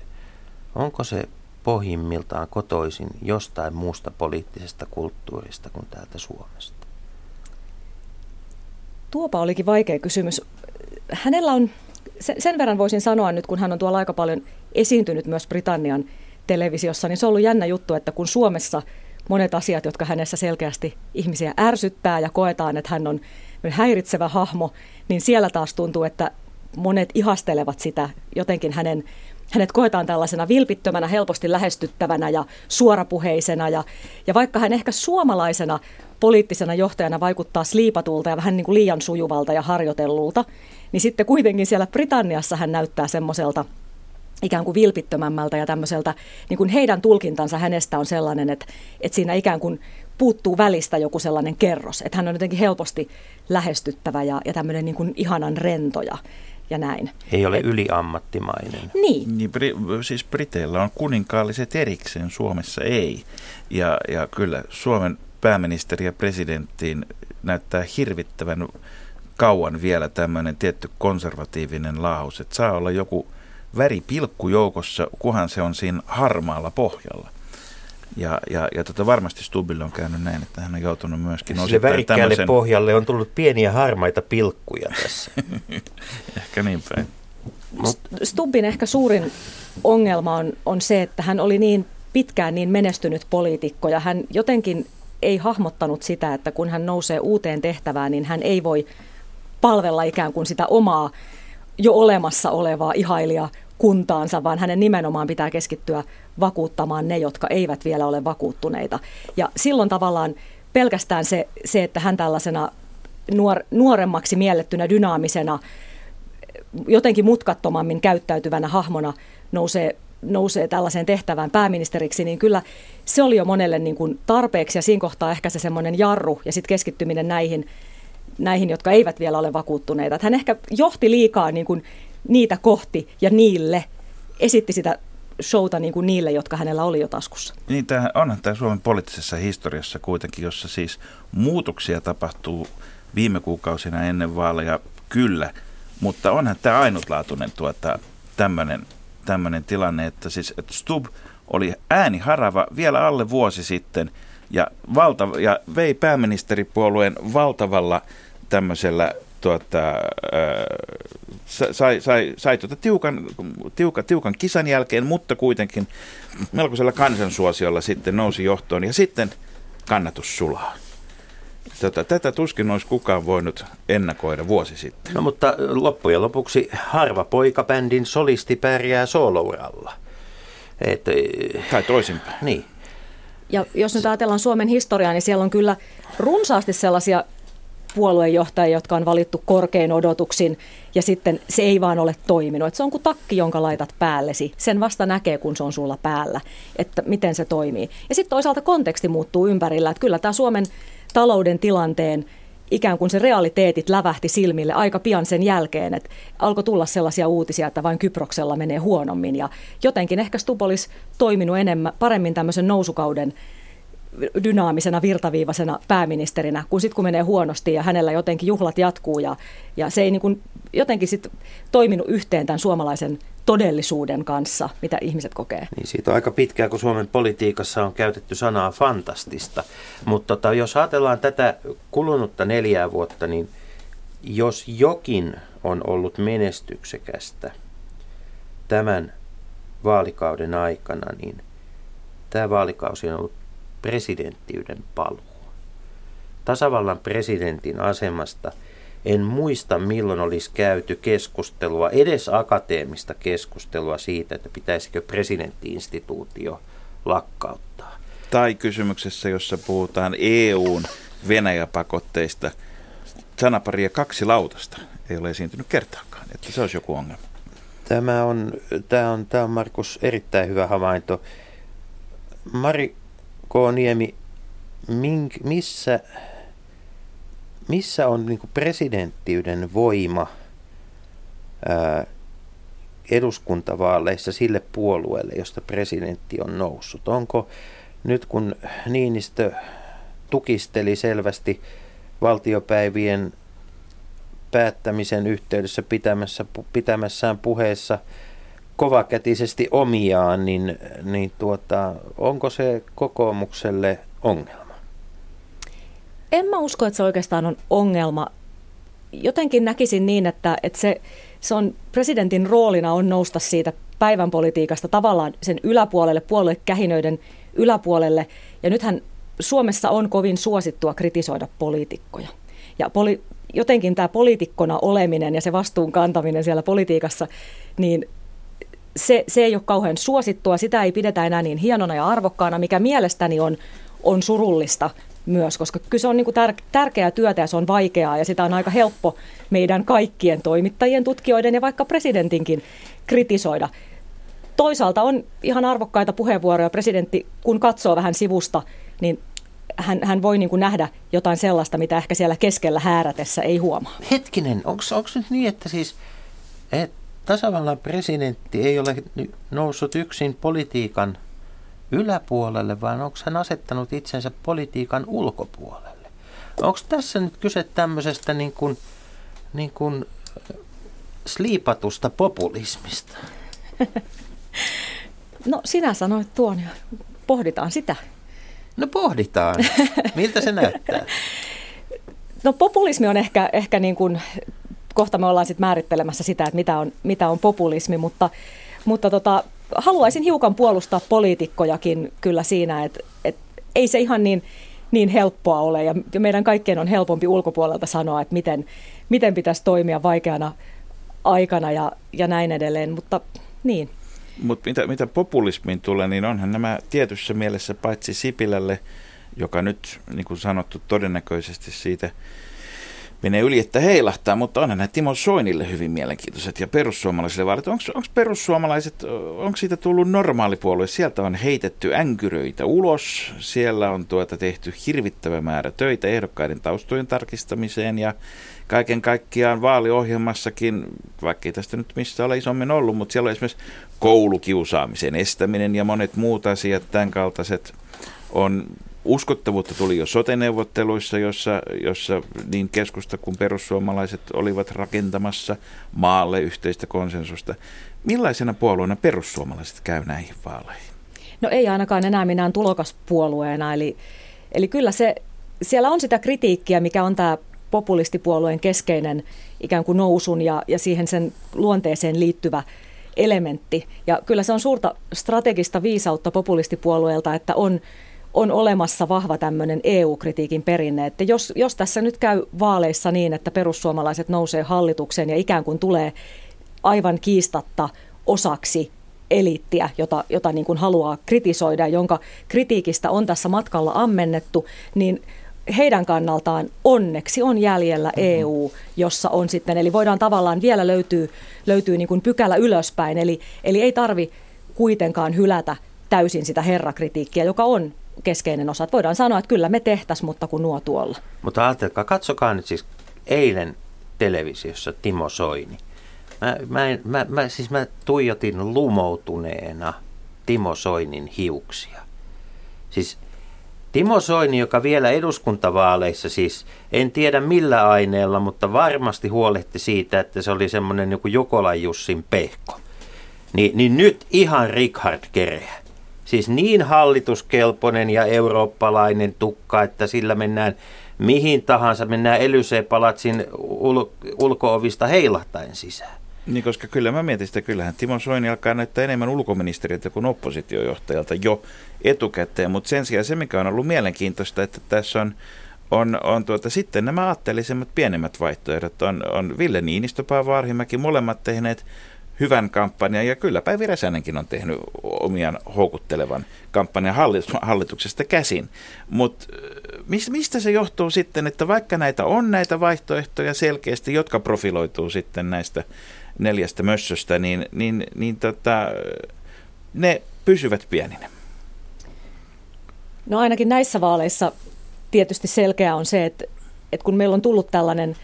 onko se pohjimmiltaan kotoisin jostain muusta poliittisesta kulttuurista kuin täältä Suomesta? Tuopa olikin vaikea kysymys. Hänellä on, sen verran voisin sanoa nyt, kun hän on tuolla aika paljon esiintynyt myös Britannian televisiossa, niin se on ollut jännä juttu, että kun Suomessa monet asiat, jotka hänessä selkeästi ihmisiä ärsyttää ja koetaan, että hän on häiritsevä hahmo, niin siellä taas tuntuu, että monet ihastelevat sitä jotenkin hänen hänet koetaan tällaisena vilpittömänä, helposti lähestyttävänä ja suorapuheisena. Ja, ja vaikka hän ehkä suomalaisena poliittisena johtajana vaikuttaa sliipatulta ja vähän niin kuin liian sujuvalta ja harjoitellulta, niin sitten kuitenkin siellä Britanniassa hän näyttää semmoiselta ikään kuin vilpittömämmältä ja tämmöiseltä, niin kuin heidän tulkintansa hänestä on sellainen, että, että siinä ikään kuin puuttuu välistä joku sellainen kerros, että hän on jotenkin helposti lähestyttävä ja, ja tämmöinen niin kuin ihanan rentoja ja näin. Ei ole Et, yliammattimainen. Niin. niin bri, siis Briteillä on kuninkaalliset erikseen, Suomessa ei. Ja, ja kyllä Suomen pääministeri ja presidenttiin näyttää hirvittävän kauan vielä tämmöinen tietty konservatiivinen laahus, että saa olla joku väripilkku joukossa, kuhan se on siinä harmaalla pohjalla. Ja, ja, ja tota varmasti Stubille on käynyt näin, että hän on joutunut myöskin Sille värikkäälle tämmöisen... pohjalle on tullut pieniä harmaita pilkkuja tässä. ehkä niin päin. Stubbin ehkä suurin ongelma on, on se, että hän oli niin pitkään niin menestynyt poliitikko ja hän jotenkin ei hahmottanut sitä, että kun hän nousee uuteen tehtävään, niin hän ei voi palvella ikään kuin sitä omaa jo olemassa olevaa ihailia kuntaansa, vaan hänen nimenomaan pitää keskittyä vakuuttamaan ne, jotka eivät vielä ole vakuuttuneita. Ja silloin tavallaan pelkästään se, se että hän tällaisena nuor, nuoremmaksi miellettynä, dynaamisena, jotenkin mutkattomammin käyttäytyvänä hahmona nousee nousee tällaiseen tehtävään pääministeriksi, niin kyllä se oli jo monelle niin kuin tarpeeksi ja siinä kohtaa ehkä se semmoinen jarru ja sitten keskittyminen näihin, näihin, jotka eivät vielä ole vakuuttuneita. Että hän ehkä johti liikaa niin kuin niitä kohti ja niille, esitti sitä showta niin kuin niille, jotka hänellä oli jo taskussa. Niin, tämähän, onhan tämä Suomen poliittisessa historiassa kuitenkin, jossa siis muutoksia tapahtuu viime kuukausina ennen vaaleja, kyllä, mutta onhan tämä ainutlaatuinen tuota, tämmöinen tämmöinen tilanne, että siis että Stub oli ääni harava vielä alle vuosi sitten ja, valta, ja vei pääministeripuolueen valtavalla tämmöisellä tuota, sai, sai, sai tuota tiukan, tiuka, tiukan kisan jälkeen, mutta kuitenkin melkoisella kansansuosiolla sitten nousi johtoon ja sitten kannatus sulaa. Tätä, tätä tuskin olisi kukaan voinut ennakoida vuosi sitten. No mutta loppujen lopuksi harva poikabändin solisti pärjää soolouralla. Et, tai toisinpäin. Niin. Ja jos nyt ajatellaan Suomen historiaa, niin siellä on kyllä runsaasti sellaisia puoluejohtajia, jotka on valittu korkein odotuksin ja sitten se ei vaan ole toiminut. Et se on kuin takki, jonka laitat päällesi. Sen vasta näkee, kun se on sulla päällä, että miten se toimii. Ja sitten toisaalta konteksti muuttuu ympärillä. Että kyllä tämä Suomen talouden tilanteen ikään kuin se realiteetit lävähti silmille aika pian sen jälkeen, että alkoi tulla sellaisia uutisia, että vain Kyproksella menee huonommin ja jotenkin ehkä Stub olisi toiminut enemmän, paremmin tämmöisen nousukauden dynaamisena, virtaviivaisena pääministerinä, kun sitten kun menee huonosti ja hänellä jotenkin juhlat jatkuu ja, ja se ei niin kuin jotenkin sitten toiminut yhteen tämän suomalaisen todellisuuden kanssa, mitä ihmiset kokee. Niin siitä on aika pitkään, kun Suomen politiikassa on käytetty sanaa fantastista. Mutta tota, jos ajatellaan tätä kulunutta neljää vuotta, niin jos jokin on ollut menestyksekästä tämän vaalikauden aikana, niin tämä vaalikausi on ollut presidenttiyden paluu. Tasavallan presidentin asemasta en muista milloin olisi käyty keskustelua, edes akateemista keskustelua siitä, että pitäisikö presidenttiinstituutio lakkauttaa. Tai kysymyksessä, jossa puhutaan EUn Venäjä-pakotteista, sanaparia kaksi lautasta ei ole esiintynyt kertaakaan, että se olisi joku ongelma. Tämä on, tämä on, tämä on Markus erittäin hyvä havainto. Mari Niemi, mink, missä, missä on niin presidenttiyden voima ää, eduskuntavaaleissa sille puolueelle, josta presidentti on noussut? Onko nyt kun Niinistö tukisteli selvästi valtiopäivien päättämisen yhteydessä pitämässä, pitämässään puheessa kovakätisesti omiaan, niin, niin tuota, onko se kokoomukselle ongelma? En mä usko, että se oikeastaan on ongelma. Jotenkin näkisin niin, että, että se, se on presidentin roolina on nousta siitä päivän politiikasta tavallaan sen yläpuolelle, puoluekähinöiden yläpuolelle. Ja nythän Suomessa on kovin suosittua kritisoida poliitikkoja. Ja poli- jotenkin tämä poliitikkona oleminen ja se vastuun kantaminen siellä politiikassa, niin se, se ei ole kauhean suosittua. Sitä ei pidetä enää niin hienona ja arvokkaana, mikä mielestäni on, on surullista myös, koska kyllä se on niin kuin tär- tärkeää työtä ja se on vaikeaa ja sitä on aika helppo meidän kaikkien toimittajien, tutkijoiden ja vaikka presidentinkin kritisoida. Toisaalta on ihan arvokkaita puheenvuoroja. Presidentti, kun katsoo vähän sivusta, niin hän, hän voi niin kuin nähdä jotain sellaista, mitä ehkä siellä keskellä häärätessä ei huomaa. Hetkinen, onko nyt niin, että siis että tasavallan presidentti ei ole noussut yksin politiikan yläpuolelle, vaan onko hän asettanut itsensä politiikan ulkopuolelle? Onko tässä nyt kyse tämmöisestä niin kuin, niin kuin sliipatusta populismista? No sinä sanoit tuon ja pohditaan sitä. No pohditaan. Miltä se näyttää? No populismi on ehkä, ehkä niin kuin, kohta me ollaan sitten määrittelemässä sitä, että mitä on, mitä on populismi, mutta, mutta tota, haluaisin hiukan puolustaa poliitikkojakin kyllä siinä, että, että ei se ihan niin, niin helppoa ole ja meidän kaikkien on helpompi ulkopuolelta sanoa, että miten, miten pitäisi toimia vaikeana aikana ja, ja näin edelleen, mutta niin. Mutta mitä, mitä populismiin tulee, niin onhan nämä tietyssä mielessä paitsi Sipilälle, joka nyt, niin kuin sanottu, todennäköisesti siitä menee yli, että heilahtaa, mutta onhan nämä Timo Soinille hyvin mielenkiintoiset ja perussuomalaisille vaalit. Onko perussuomalaiset, onko siitä tullut normaalipuolue? Sieltä on heitetty änkyröitä ulos, siellä on tuota tehty hirvittävä määrä töitä ehdokkaiden taustojen tarkistamiseen ja kaiken kaikkiaan vaaliohjelmassakin, vaikka ei tästä nyt missä ole isommin ollut, mutta siellä on esimerkiksi koulukiusaamisen estäminen ja monet muut asiat, tämän kaltaiset on uskottavuutta tuli jo soteneuvotteluissa, jossa, jossa niin keskusta kuin perussuomalaiset olivat rakentamassa maalle yhteistä konsensusta. Millaisena puolueena perussuomalaiset käy näihin vaaleihin? No ei ainakaan enää minään tulokaspuolueena, eli, eli kyllä se, siellä on sitä kritiikkiä, mikä on tämä populistipuolueen keskeinen ikään kuin nousun ja, ja siihen sen luonteeseen liittyvä elementti. Ja kyllä se on suurta strategista viisautta populistipuolueelta, että on, on olemassa vahva tämmöinen EU-kritiikin perinne, että jos, jos tässä nyt käy vaaleissa niin, että perussuomalaiset nousee hallitukseen ja ikään kuin tulee aivan kiistatta osaksi eliittiä, jota, jota niin kuin haluaa kritisoida, jonka kritiikistä on tässä matkalla ammennettu, niin heidän kannaltaan onneksi on jäljellä mm-hmm. EU, jossa on sitten, eli voidaan tavallaan vielä löytyy, löytyy niin kuin pykälä ylöspäin, eli, eli ei tarvi kuitenkaan hylätä täysin sitä herrakritiikkiä, joka on keskeinen osa. Että voidaan sanoa, että kyllä me tehtäis, mutta kun nuo tuolla. Mutta ajatelkaa, katsokaa nyt siis eilen televisiossa Timo Soini. Mä, mä, mä, mä, siis mä tuijotin lumoutuneena Timo Soinin hiuksia. Siis Timo Soini, joka vielä eduskuntavaaleissa siis, en tiedä millä aineella, mutta varmasti huolehti siitä, että se oli semmoinen joku Jukolan Jussin pehko. Ni, niin nyt ihan Richard Kereä. Siis niin hallituskelpoinen ja eurooppalainen tukka, että sillä mennään mihin tahansa, mennään Elysee-palatsin ul- ulkoovista heilahtaen sisään. Niin, koska kyllä mä mietin sitä, kyllähän Timo Soini alkaa näyttää enemmän ulkoministeriöltä kuin oppositiojohtajalta jo etukäteen, mutta sen sijaan se, mikä on ollut mielenkiintoista, että tässä on on, on tuota, sitten nämä aatteellisemmat pienemmät vaihtoehdot. On, on Ville Niinistö, Paavo Arhimäki, molemmat tehneet hyvän kampanjan ja kyllä Päivi Räsänenkin on tehnyt omian houkuttelevan kampanjan hallituksesta käsin. Mutta mistä se johtuu sitten, että vaikka näitä on näitä vaihtoehtoja selkeästi, jotka profiloituu sitten näistä neljästä mössöstä, niin, niin, niin tota, ne pysyvät pieninä. No ainakin näissä vaaleissa tietysti selkeä on se, että, että kun meillä on tullut tällainen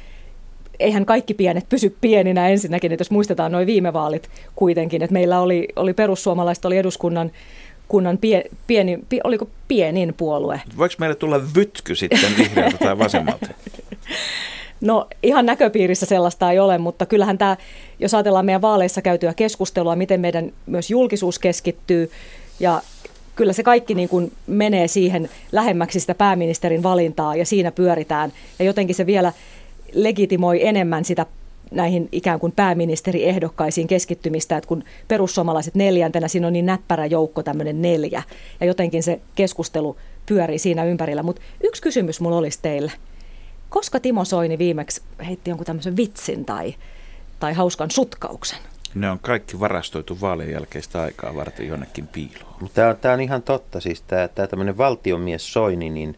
eihän kaikki pienet pysy pieninä ensinnäkin, että jos muistetaan noin viime vaalit kuitenkin, että meillä oli, oli perussuomalaiset, oli eduskunnan kunnan pie, pieni, pie, oliko pienin puolue. Voiko meille tulla vytky sitten vihreältä tai vasemmalta? No ihan näköpiirissä sellaista ei ole, mutta kyllähän tämä, jos ajatellaan meidän vaaleissa käytyä keskustelua, miten meidän myös julkisuus keskittyy ja kyllä se kaikki niin kuin menee siihen lähemmäksi sitä pääministerin valintaa ja siinä pyöritään. Ja jotenkin se vielä legitimoi enemmän sitä näihin ikään kuin pääministeriehdokkaisiin keskittymistä, että kun perussuomalaiset neljäntenä, siinä on niin näppärä joukko tämmöinen neljä, ja jotenkin se keskustelu pyörii siinä ympärillä. Mutta yksi kysymys mulla olisi teille. Koska Timo Soini viimeksi heitti jonkun tämmöisen vitsin tai, tai hauskan sutkauksen? Ne on kaikki varastoitu vaalien jälkeistä aikaa varten jonnekin piiloon. Tämä on, tämä on ihan totta. Siis tämä, tämä tämmöinen valtiomies Soini, niin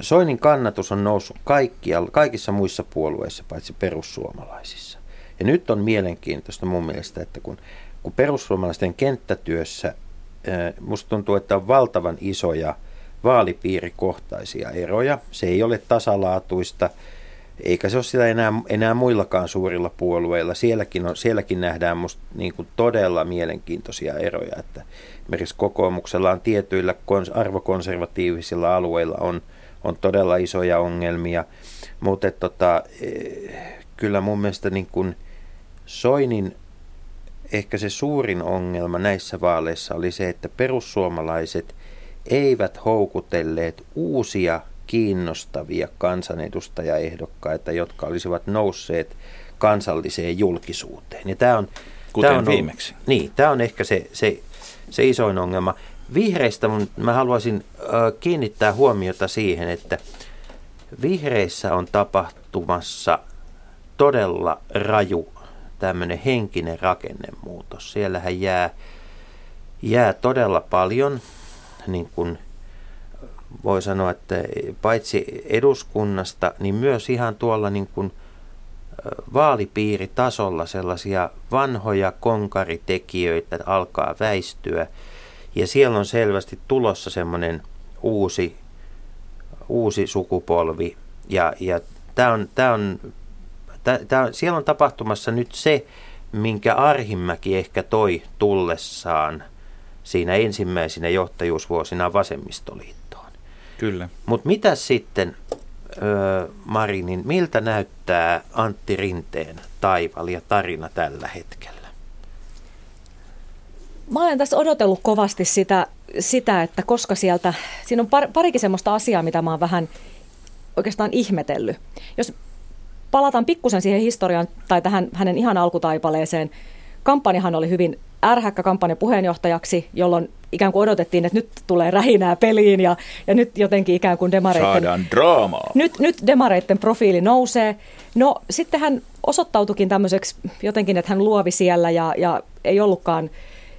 Soinin kannatus on noussut kaikkia, kaikissa muissa puolueissa, paitsi perussuomalaisissa. Ja nyt on mielenkiintoista mun mielestä, että kun, kun perussuomalaisten kenttätyössä musta tuntuu, että on valtavan isoja vaalipiirikohtaisia eroja. Se ei ole tasalaatuista, eikä se ole sitä enää, enää muillakaan suurilla puolueilla. Sielläkin, on, sielläkin nähdään musta niin kuin todella mielenkiintoisia eroja, että esimerkiksi kokoomuksella on tietyillä arvokonservatiivisilla alueilla on – on todella isoja ongelmia. Mutta tota, eh, kyllä mun mielestä niin kun Soinin ehkä se suurin ongelma näissä vaaleissa oli se, että perussuomalaiset eivät houkutelleet uusia kiinnostavia kansanedustajaehdokkaita, jotka olisivat nousseet kansalliseen julkisuuteen. Ja tämä on, Kuten tämä on, viimeksi. Niin, tämä on ehkä se, se, se isoin ongelma. Vihreistä mun, mä haluaisin kiinnittää huomiota siihen, että vihreissä on tapahtumassa todella raju tämmöinen henkinen rakennemuutos. Siellähän jää, jää todella paljon, niin kuin voi sanoa, että paitsi eduskunnasta, niin myös ihan tuolla niin kuin vaalipiiritasolla sellaisia vanhoja konkaritekijöitä alkaa väistyä – ja siellä on selvästi tulossa semmoinen uusi, uusi sukupolvi. Ja, ja tää on, tää on, tää, tää siellä on tapahtumassa nyt se, minkä Arhimäki ehkä toi tullessaan siinä ensimmäisinä johtajuusvuosina vasemmistoliittoon. Kyllä. Mutta mitä sitten, öö, Marinin, miltä näyttää Antti Rinteen taival ja tarina tällä hetkellä? Mä olen tässä odotellut kovasti sitä, sitä että koska sieltä, siinä on par, parikin semmoista asiaa, mitä mä oon vähän oikeastaan ihmetellyt. Jos palataan pikkusen siihen historiaan tai tähän hänen ihan alkutaipaleeseen, kampanjahan oli hyvin ärhäkkä kampanja puheenjohtajaksi, jolloin ikään kuin odotettiin, että nyt tulee rähinää peliin ja, ja nyt jotenkin ikään kuin demareitten... Saadaan draamaa. Nyt, nyt demareitten profiili nousee. No sitten hän osoittautukin tämmöiseksi jotenkin, että hän luovi siellä ja, ja ei ollutkaan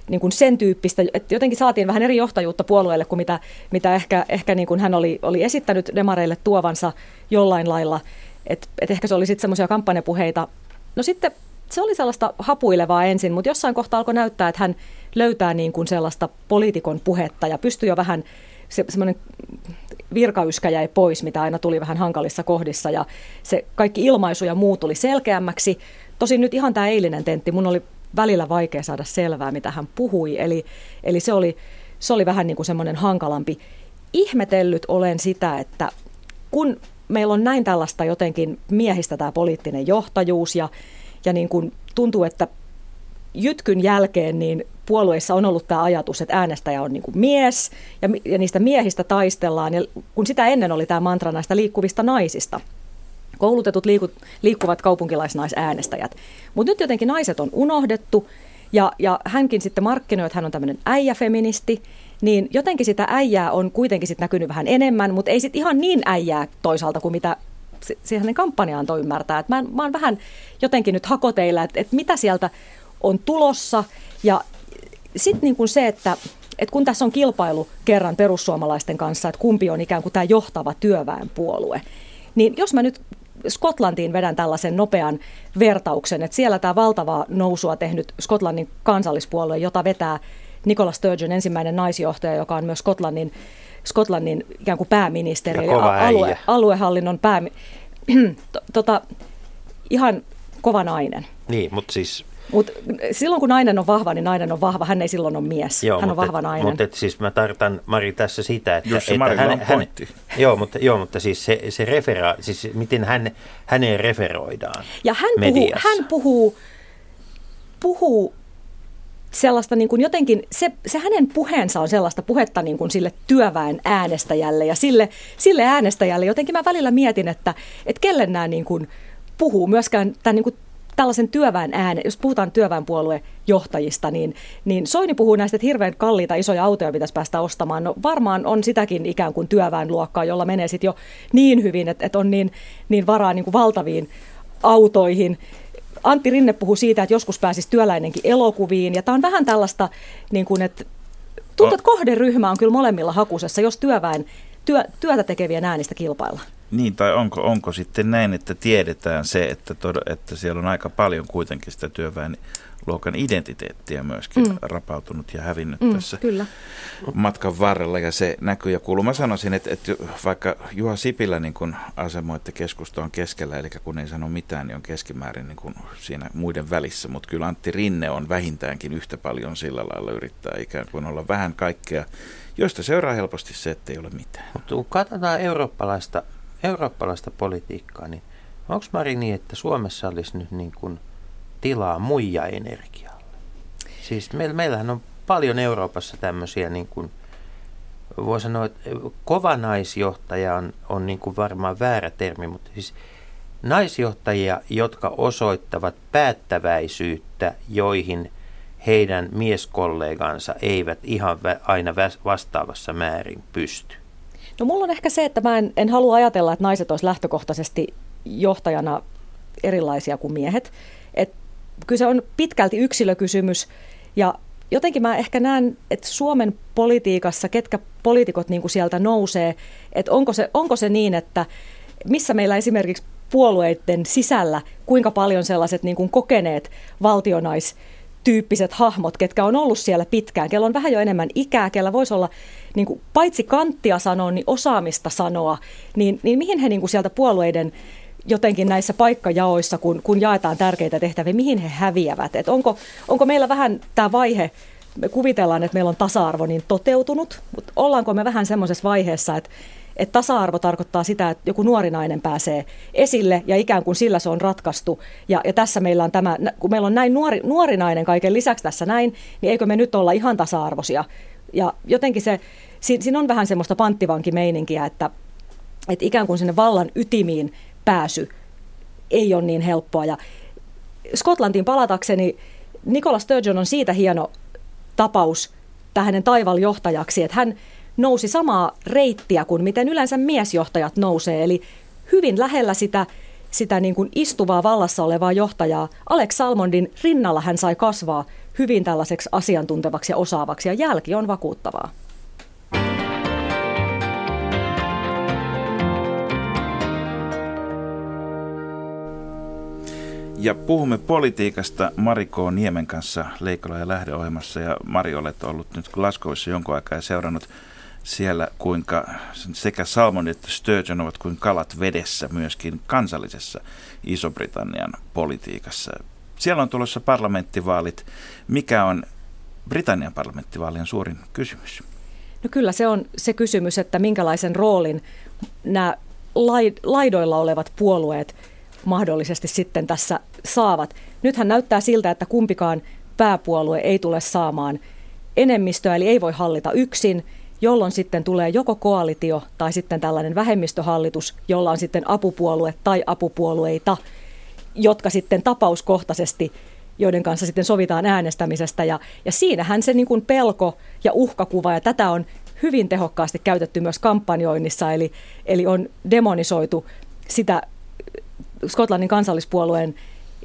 niin kuin sen tyyppistä, että jotenkin saatiin vähän eri johtajuutta puolueelle kuin mitä, mitä ehkä, ehkä niin kuin hän oli, oli esittänyt demareille tuovansa jollain lailla. Että et ehkä se oli sitten semmoisia kampanjapuheita. No sitten se oli sellaista hapuilevaa ensin, mutta jossain kohtaa alkoi näyttää, että hän löytää niin kuin sellaista poliitikon puhetta ja pystyi jo vähän se, semmoinen virkayskä jäi pois, mitä aina tuli vähän hankalissa kohdissa ja se kaikki ilmaisu ja muu tuli selkeämmäksi. Tosin nyt ihan tämä eilinen tentti, mun oli välillä vaikea saada selvää, mitä hän puhui. Eli, eli se, oli, se oli vähän niin kuin semmoinen hankalampi. Ihmetellyt olen sitä, että kun meillä on näin tällaista jotenkin miehistä tämä poliittinen johtajuus ja, ja niin kuin tuntuu, että jytkyn jälkeen niin puolueissa on ollut tämä ajatus, että äänestäjä on niin kuin mies ja, ja niistä miehistä taistellaan. Ja kun sitä ennen oli tämä mantra näistä liikkuvista naisista – koulutetut liikut, liikkuvat kaupunkilaisnaisäänestäjät. Mutta nyt jotenkin naiset on unohdettu ja, ja hänkin sitten markkinoi, että hän on tämmöinen äijäfeministi, niin jotenkin sitä äijää on kuitenkin sitten näkynyt vähän enemmän, mutta ei sitten ihan niin äijää toisaalta kuin mitä se hänen kampanja antoi ymmärtää. Et mä, mä oon vähän jotenkin nyt hakoteilla, että, että mitä sieltä on tulossa ja sitten niin se, että, että kun tässä on kilpailu kerran perussuomalaisten kanssa, että kumpi on ikään kuin tämä johtava työväenpuolue, niin jos mä nyt Skotlantiin vedän tällaisen nopean vertauksen, että siellä tämä valtavaa nousua tehnyt Skotlannin kansallispuolue, jota vetää Nicola Sturgeon, ensimmäinen naisjohtaja, joka on myös Skotlannin, Skotlannin ikään kuin pääministeri, ja alue, aluehallinnon päämi... tota, ihan kova nainen. Niin, mutta siis mutta silloin kun nainen on vahva, niin nainen on vahva. Hän ei silloin ole mies. Joo, hän on vahva et, nainen. Mutta et, siis mä tarkoitan Mari tässä sitä, että... Jos se että Marilla hän, on hän, pointti. joo, mutta, joo, mutta siis se, se referaa, siis miten hän, häneen referoidaan Ja hän puhuu, mediassa. hän puhuu, puhuu sellaista niin kuin jotenkin, se, se hänen puheensa on sellaista puhetta niin kuin sille työväen äänestäjälle ja sille, sille äänestäjälle jotenkin mä välillä mietin, että, että kelle nämä niin kuin puhuu myöskään tämän niin kuin tällaisen työväen äänen, jos puhutaan työväenpuolueen johtajista, niin, niin Soini puhuu näistä, että hirveän kalliita isoja autoja pitäisi päästä ostamaan. No varmaan on sitäkin ikään kuin työväenluokkaa, jolla menee sitten jo niin hyvin, että, että on niin, niin varaa niin kuin valtaviin autoihin. Antti Rinne puhuu siitä, että joskus pääsisi työläinenkin elokuviin, ja tämä on vähän tällaista, niin kuin, että tuntuu, että kohderyhmä on kyllä molemmilla hakusessa, jos työväen, työ, työtä tekevien äänistä kilpailla. Niin, tai onko, onko sitten näin, että tiedetään se, että, tod, että siellä on aika paljon kuitenkin sitä työväenluokan identiteettiä myöskin mm. rapautunut ja hävinnyt Mm, tässä kyllä. matkan varrella ja se näkyy ja kuuluu. Mä sanoisin, että, että vaikka Juha Sipilä niin kun asemoi, että keskusta on keskellä, eli kun ei sano mitään, niin on keskimäärin niin kun siinä muiden välissä, mutta kyllä Antti Rinne on vähintäänkin yhtä paljon sillä lailla yrittää ikään kuin olla vähän kaikkea, josta seuraa helposti se, että ei ole mitään. Mutta kun katsotaan eurooppalaista, eurooppalaista politiikkaa, niin onko Mari niin, että Suomessa olisi nyt niin kuin tilaa muija energialle? Siis meillä, meillähän on paljon Euroopassa tämmöisiä, niin kuin, voi sanoa, että kova naisjohtaja on, on niin kuin varmaan väärä termi, mutta siis naisjohtajia, jotka osoittavat päättäväisyyttä, joihin heidän mieskollegansa eivät ihan aina vastaavassa määrin pysty. No mulla on ehkä se, että mä en, en halua ajatella, että naiset olisi lähtökohtaisesti johtajana erilaisia kuin miehet. Et kyllä se on pitkälti yksilökysymys ja jotenkin mä ehkä näen, että Suomen politiikassa, ketkä poliitikot niin kuin sieltä nousee, että onko se, onko se niin, että missä meillä esimerkiksi puolueiden sisällä, kuinka paljon sellaiset niin kuin kokeneet valtionais tyyppiset hahmot, ketkä on ollut siellä pitkään, kello on vähän jo enemmän ikää, kellä voisi olla niin kuin, paitsi kanttia sanoa, niin osaamista sanoa, niin, niin mihin he niin kuin sieltä puolueiden jotenkin näissä paikkajaoissa, kun, kun jaetaan tärkeitä tehtäviä, mihin he häviävät? Et onko, onko meillä vähän tämä vaihe, me kuvitellaan, että meillä on tasa-arvo niin toteutunut, mutta ollaanko me vähän semmoisessa vaiheessa, että, että tasa-arvo tarkoittaa sitä, että joku nuori nainen pääsee esille ja ikään kuin sillä se on ratkaistu. Ja, ja tässä meillä on tämä, kun meillä on näin nuori, nuori nainen kaiken lisäksi tässä näin, niin eikö me nyt olla ihan tasa-arvoisia? Ja jotenkin se, siinä, siinä on vähän semmoista panttivankimeininkiä, että, että ikään kuin sinne vallan ytimiin pääsy ei ole niin helppoa. Ja Skotlantiin palatakseni, Nicola Sturgeon on siitä hieno tapaus hänen taivaljohtajaksi, että hän nousi samaa reittiä kuin miten yleensä miesjohtajat nousee, eli hyvin lähellä sitä, sitä niin kuin istuvaa vallassa olevaa johtajaa. Alex Salmondin rinnalla hän sai kasvaa hyvin tällaiseksi asiantuntevaksi ja osaavaksi, ja jälki on vakuuttavaa. Ja puhumme politiikasta Mariko Niemen kanssa Leikola ja lähdeohjelmassa. Ja Mari, olet ollut nyt Glasgowissa jonkun aikaa ja seurannut siellä, kuinka sekä Salmon että Sturgeon ovat kuin kalat vedessä myöskin kansallisessa Iso-Britannian politiikassa. Siellä on tulossa parlamenttivaalit. Mikä on Britannian parlamenttivaalien suurin kysymys? No kyllä se on se kysymys, että minkälaisen roolin nämä laidoilla olevat puolueet mahdollisesti sitten tässä saavat. Nythän näyttää siltä, että kumpikaan pääpuolue ei tule saamaan enemmistöä, eli ei voi hallita yksin, jolloin sitten tulee joko koalitio tai sitten tällainen vähemmistöhallitus, jolla on sitten apupuolue tai apupuolueita, jotka sitten tapauskohtaisesti joiden kanssa sitten sovitaan äänestämisestä. Ja, ja siinähän se niin kuin pelko ja uhkakuva, ja tätä on hyvin tehokkaasti käytetty myös kampanjoinnissa, eli, eli on demonisoitu sitä Skotlannin kansallispuolueen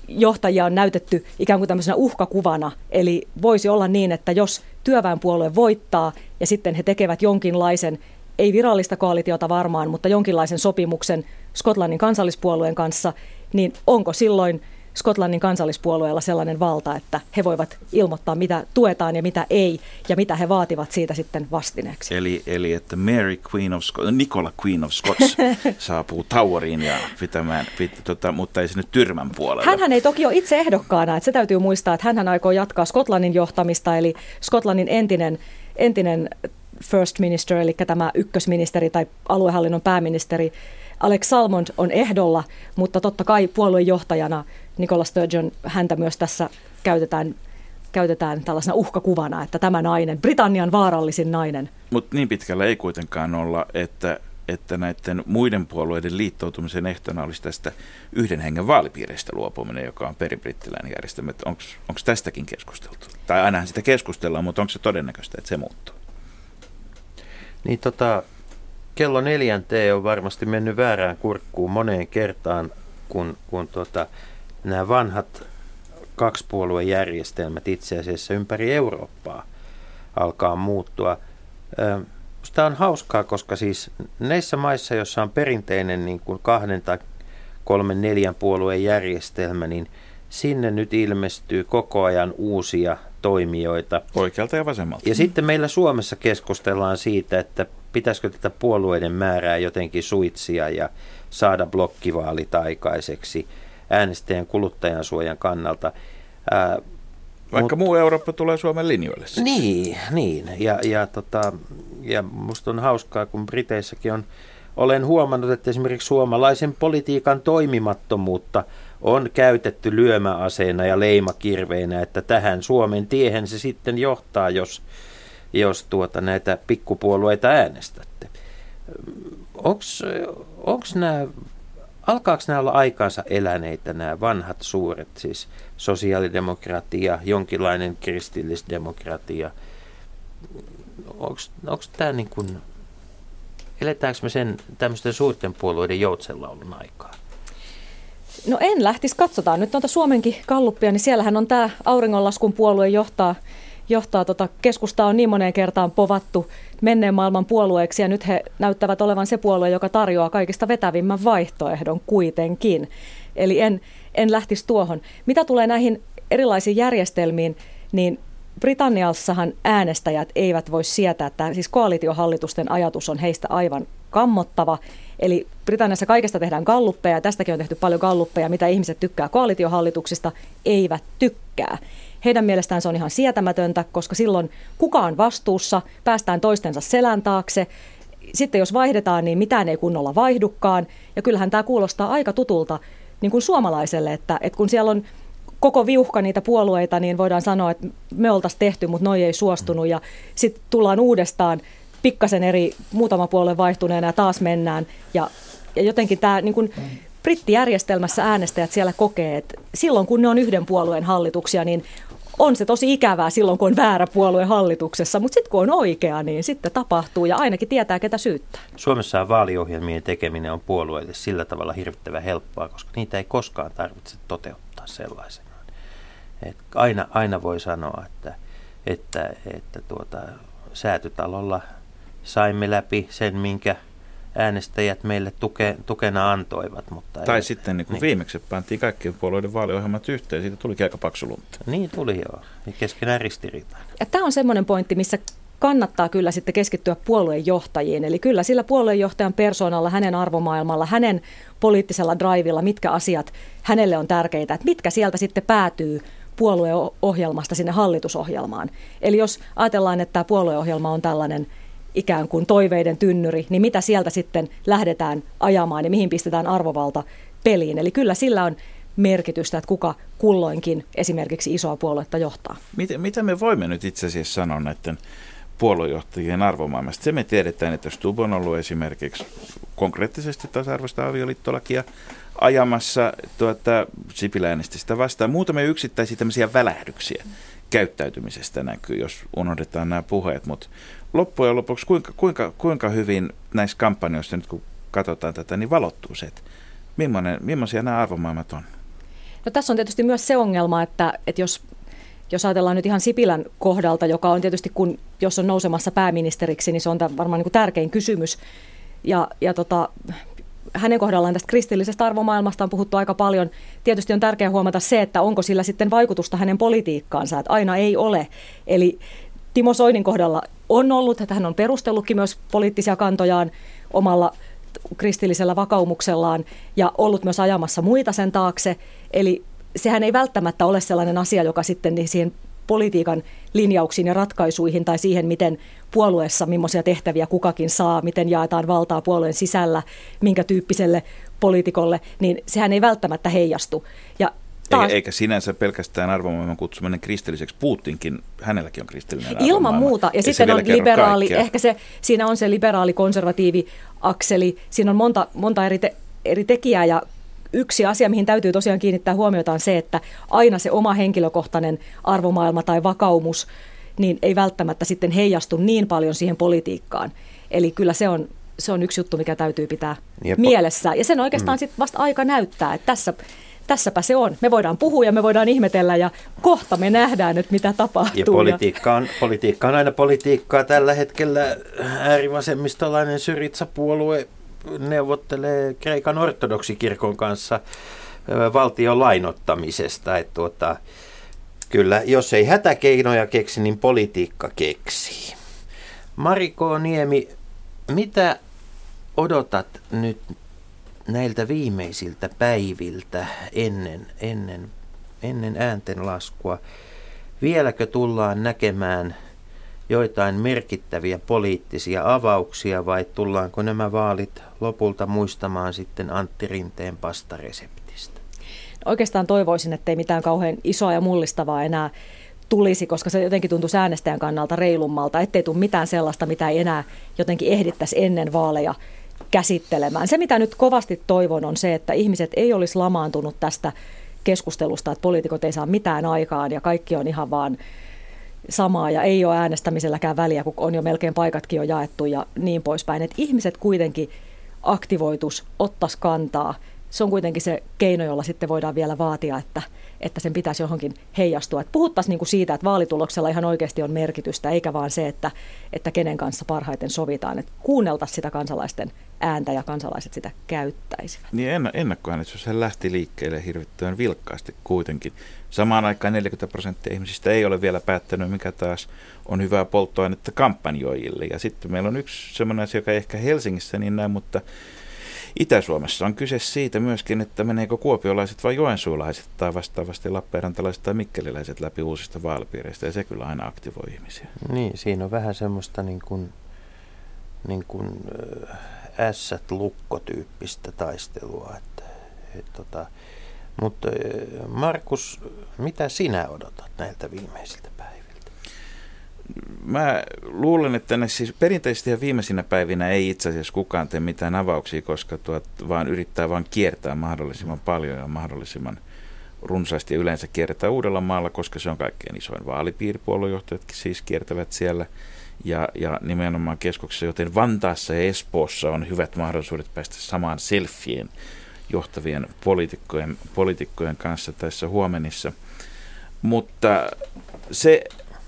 johtajia on näytetty ikään kuin tämmöisenä uhkakuvana. Eli voisi olla niin, että jos työväenpuolue voittaa ja sitten he tekevät jonkinlaisen, ei virallista koalitiota varmaan, mutta jonkinlaisen sopimuksen Skotlannin kansallispuolueen kanssa, niin onko silloin Skotlannin kansallispuolueella sellainen valta, että he voivat ilmoittaa, mitä tuetaan ja mitä ei, ja mitä he vaativat siitä sitten vastineeksi. Eli, eli että Mary Queen of Scots, Nicola Queen of Scots saapuu Toweriin ja pitämään, pit, tota, mutta ei sinne tyrmän puolelle. Hänhän ei toki ole itse ehdokkaana, että se täytyy muistaa, että hän aikoo jatkaa Skotlannin johtamista, eli Skotlannin entinen, entinen first minister, eli tämä ykkösministeri tai aluehallinnon pääministeri Alex Salmond on ehdolla, mutta totta kai puoluejohtajana Nicola Sturgeon häntä myös tässä käytetään, käytetään tällaisena uhkakuvana, että tämä nainen, Britannian vaarallisin nainen. Mutta niin pitkällä ei kuitenkaan olla, että, että näiden muiden puolueiden liittoutumisen ehtona olisi tästä yhden hengen vaalipiireistä luopuminen, joka on peribrittiläinen järjestelmä. Onko tästäkin keskusteltu? Tai ainahan sitä keskustellaan, mutta onko se todennäköistä, että se muuttuu? Niin tota, kello neljänteen on varmasti mennyt väärään kurkkuun moneen kertaan, kun, kun tota, nämä vanhat kaksipuoluejärjestelmät itse asiassa ympäri Eurooppaa alkaa muuttua. Tämä on hauskaa, koska siis näissä maissa, joissa on perinteinen niin kuin kahden tai kolmen neljän puolueen järjestelmä, niin sinne nyt ilmestyy koko ajan uusia toimijoita. Oikealta ja vasemmalta. Ja sitten meillä Suomessa keskustellaan siitä, että pitäisikö tätä puolueiden määrää jotenkin suitsia ja saada blokkivaalit aikaiseksi äänestäjän kuluttajan suojan kannalta. Ää, Vaikka mut, muu Eurooppa tulee Suomen linjoille. Siis. Niin, niin. Ja, ja, tota, ja musta on hauskaa, kun Briteissäkin on, olen huomannut, että esimerkiksi suomalaisen politiikan toimimattomuutta on käytetty lyömäaseena ja leimakirveinä, että tähän Suomen tiehen se sitten johtaa, jos, jos tuota näitä pikkupuolueita äänestätte. Onko nämä, alkaako nämä olla aikaansa eläneitä nämä vanhat suuret, siis sosiaalidemokratia, jonkinlainen kristillisdemokratia? Onko tämä niin kuin, eletäänkö me sen tämmöisten suurten puolueiden joutsenlaulun aikaa? No en lähtisi, katsotaan nyt noita Suomenkin kalluppia, niin siellähän on tämä auringonlaskun puolue johtaa johtaa tota keskustaa on niin moneen kertaan povattu menneen maailman puolueeksi ja nyt he näyttävät olevan se puolue, joka tarjoaa kaikista vetävimmän vaihtoehdon kuitenkin. Eli en, en lähtisi tuohon. Mitä tulee näihin erilaisiin järjestelmiin, niin Britanniassahan äänestäjät eivät voi sietää, että siis koalitiohallitusten ajatus on heistä aivan kammottava. Eli Britanniassa kaikesta tehdään galluppeja, ja tästäkin on tehty paljon galluppeja, mitä ihmiset tykkää koalitiohallituksista, eivät tykkää. Heidän mielestään se on ihan sietämätöntä, koska silloin kukaan vastuussa, päästään toistensa selän taakse. Sitten jos vaihdetaan, niin mitään ei kunnolla vaihdukaan. Ja kyllähän tämä kuulostaa aika tutulta niin kuin suomalaiselle, että, että kun siellä on koko viuhka niitä puolueita, niin voidaan sanoa, että me oltaisiin tehty, mutta noi ei suostunut. Ja sitten tullaan uudestaan pikkasen eri, muutama puolue vaihtuneena ja taas mennään. Ja, ja jotenkin tämä niin kuin, brittijärjestelmässä äänestäjät siellä kokee, että silloin kun ne on yhden puolueen hallituksia, niin on se tosi ikävää silloin, kun on väärä puolue hallituksessa, mutta sitten kun on oikea, niin sitten tapahtuu ja ainakin tietää, ketä syyttää. Suomessa vaaliohjelmien tekeminen on puolueille sillä tavalla hirvittävän helppoa, koska niitä ei koskaan tarvitse toteuttaa sellaisenaan. Et aina, aina voi sanoa, että, että, että tuota, säätytalolla saimme läpi sen, minkä äänestäjät meille tuke, tukena antoivat. Mutta tai ei, sitten niin kuin niin. viimeksi pantiin kaikkien puolueiden vaaliohjelmat yhteen, siitä tuli aika paksu lunta. Niin tuli joo, ja keskenään ristiriita. Ja tämä on semmoinen pointti, missä kannattaa kyllä sitten keskittyä puoluejohtajiin. Eli kyllä sillä puoluejohtajan persoonalla, hänen arvomaailmalla, hänen poliittisella drivilla, mitkä asiat hänelle on tärkeitä, että mitkä sieltä sitten päätyy puolueohjelmasta sinne hallitusohjelmaan. Eli jos ajatellaan, että tämä puolueohjelma on tällainen – ikään kuin toiveiden tynnyri, niin mitä sieltä sitten lähdetään ajamaan ja mihin pistetään arvovalta peliin. Eli kyllä sillä on merkitystä, että kuka kulloinkin esimerkiksi isoa puoluetta johtaa. Miten, mitä me voimme nyt itse asiassa sanoa näiden puoluejohtajien arvomaailmasta? Se me tiedetään, että Stub on ollut esimerkiksi konkreettisesti tasa-arvoista avioliittolakia ajamassa tuota, Sipilä sitä vastaan. Muutamia yksittäisiä tämmöisiä välähdyksiä käyttäytymisestä näkyy, jos unohdetaan nämä puheet, mutta loppujen lopuksi kuinka, kuinka, kuinka hyvin näissä kampanjoissa nyt kun katsotaan tätä, niin valottuu se, että millaisia nämä arvomaailmat on? No tässä on tietysti myös se ongelma, että, että jos, jos ajatellaan nyt ihan Sipilän kohdalta, joka on tietysti, kun, jos on nousemassa pääministeriksi, niin se on varmaan niin kuin tärkein kysymys. Ja, ja tota, hänen kohdallaan tästä kristillisestä arvomaailmasta on puhuttu aika paljon. Tietysti on tärkeää huomata se, että onko sillä sitten vaikutusta hänen politiikkaansa, että aina ei ole. Eli Timo Soinin kohdalla on ollut, että hän on perustellutkin myös poliittisia kantojaan omalla kristillisellä vakaumuksellaan ja ollut myös ajamassa muita sen taakse. Eli sehän ei välttämättä ole sellainen asia, joka sitten niin siihen politiikan linjauksiin ja ratkaisuihin tai siihen, miten puolueessa, millaisia tehtäviä kukakin saa, miten jaetaan valtaa puolueen sisällä, minkä tyyppiselle poliitikolle, niin sehän ei välttämättä heijastu. Ja taas, eikä sinänsä pelkästään arvomaailman kutsuminen kristilliseksi. Putinkin, hänelläkin on kristillinen Ilman muuta. Ja sitten on liberaali, kaikkea. ehkä se, siinä on se liberaali-konservatiivi akseli. Siinä on monta, monta eri, te, eri tekijää ja yksi asia, mihin täytyy tosiaan kiinnittää huomiota on se, että aina se oma henkilökohtainen arvomaailma tai vakaumus niin ei välttämättä sitten heijastu niin paljon siihen politiikkaan. Eli kyllä se on, se on yksi juttu, mikä täytyy pitää Jep. mielessä. Ja sen oikeastaan mm. sitten vasta aika näyttää, että tässä, tässäpä se on. Me voidaan puhua ja me voidaan ihmetellä ja kohta me nähdään, että mitä tapahtuu. Ja politiikka on, politiikka on aina politiikkaa. Tällä hetkellä äärivasemmistolainen Syritsa-puolue neuvottelee Kreikan ortodoksikirkon kanssa valtion lainottamisesta. Että tuota, kyllä, jos ei hätäkeinoja keksi, niin politiikka keksii. Mariko Niemi, mitä odotat nyt näiltä viimeisiltä päiviltä ennen, ennen, ennen äänten laskua? Vieläkö tullaan näkemään joitain merkittäviä poliittisia avauksia vai tullaanko nämä vaalit lopulta muistamaan sitten Antti Rinteen pastareseptistä? Oikeastaan toivoisin, että ei mitään kauhean isoa ja mullistavaa enää tulisi, koska se jotenkin tuntuu äänestäjän kannalta reilummalta, ettei tule mitään sellaista, mitä ei enää jotenkin ehdittäisi ennen vaaleja käsittelemään. Se, mitä nyt kovasti toivon, on se, että ihmiset ei olisi lamaantunut tästä keskustelusta, että poliitikot ei saa mitään aikaan ja kaikki on ihan vaan samaa ja ei ole äänestämiselläkään väliä, kun on jo melkein paikatkin jo jaettu ja niin poispäin. Että ihmiset kuitenkin aktivoitus, ottaisi kantaa. Se on kuitenkin se keino, jolla sitten voidaan vielä vaatia, että, että sen pitäisi johonkin heijastua. Että puhuttaisiin niin kuin siitä, että vaalituloksella ihan oikeasti on merkitystä, eikä vaan se, että, että kenen kanssa parhaiten sovitaan. Että kuunneltaisiin sitä kansalaisten ääntä ja kansalaiset sitä käyttäisivät. Niin ennakkoäänestys lähti liikkeelle hirvittävän vilkkaasti kuitenkin. Samaan aikaan 40 prosenttia ihmisistä ei ole vielä päättänyt, mikä taas on hyvää polttoainetta kampanjoijille. Ja sitten meillä on yksi sellainen asia, joka ei ehkä Helsingissä niin näin, mutta Itä-Suomessa on kyse siitä myöskin, että meneekö kuopiolaiset vai joensuulaiset tai vastaavasti lappeenrantalaiset tai mikkeliläiset läpi uusista vaalipiireistä. Ja se kyllä aina aktivoi ihmisiä. Niin, siinä on vähän semmoista niin kuin, niin kuin ässät lukkotyyppistä taistelua. Että, et, tota, mutta Markus, mitä sinä odotat näiltä viimeisiltä? Mä luulen, että ne siis perinteisesti ja viimeisinä päivinä ei itse asiassa kukaan tee mitään avauksia, koska tuot, vaan yrittää vain kiertää mahdollisimman paljon ja mahdollisimman runsaasti ja yleensä kiertää uudella maalla, koska se on kaikkein isoin vaalipiiri. Puoluejohtajatkin siis kiertävät siellä ja, ja nimenomaan keskuksessa, joten Vantaassa ja Espoossa on hyvät mahdollisuudet päästä samaan selfien johtavien poliitikkojen, poliitikkojen kanssa tässä huomenissa. Mutta se,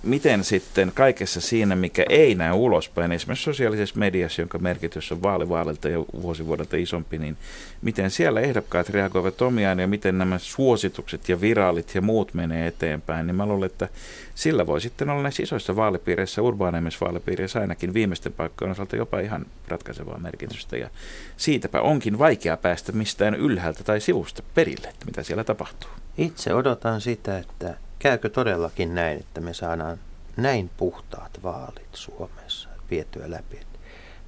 miten sitten kaikessa siinä, mikä ei näy ulospäin, esimerkiksi sosiaalisessa mediassa, jonka merkitys on vaalivaalilta ja vuosivuodelta isompi, niin miten siellä ehdokkaat reagoivat omiaan ja miten nämä suositukset ja viraalit ja muut menee eteenpäin, niin mä luulen, että sillä voi sitten olla näissä isoissa vaalipiireissä, urbaanemissa vaalipiireissä ainakin viimeisten paikkojen osalta jopa ihan ratkaisevaa merkitystä. Ja siitäpä onkin vaikea päästä mistään ylhäältä tai sivusta perille, että mitä siellä tapahtuu. Itse odotan sitä, että käykö todellakin näin, että me saadaan näin puhtaat vaalit Suomessa vietyä läpi.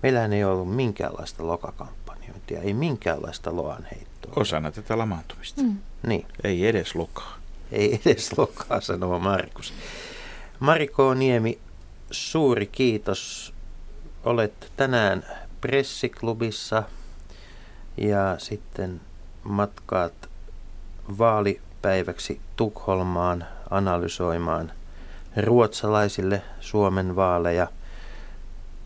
Meillähän ei ollut minkäänlaista lokakampanjointia, ei minkäänlaista loanheittoa. Osana tätä lamaantumista. Mm. Niin. Ei edes lokaa. Ei edes lokaa, sanoo Markus. Mariko Niemi, suuri kiitos. Olet tänään pressiklubissa ja sitten matkaat vaalipäiväksi Tukholmaan analysoimaan ruotsalaisille Suomen vaaleja.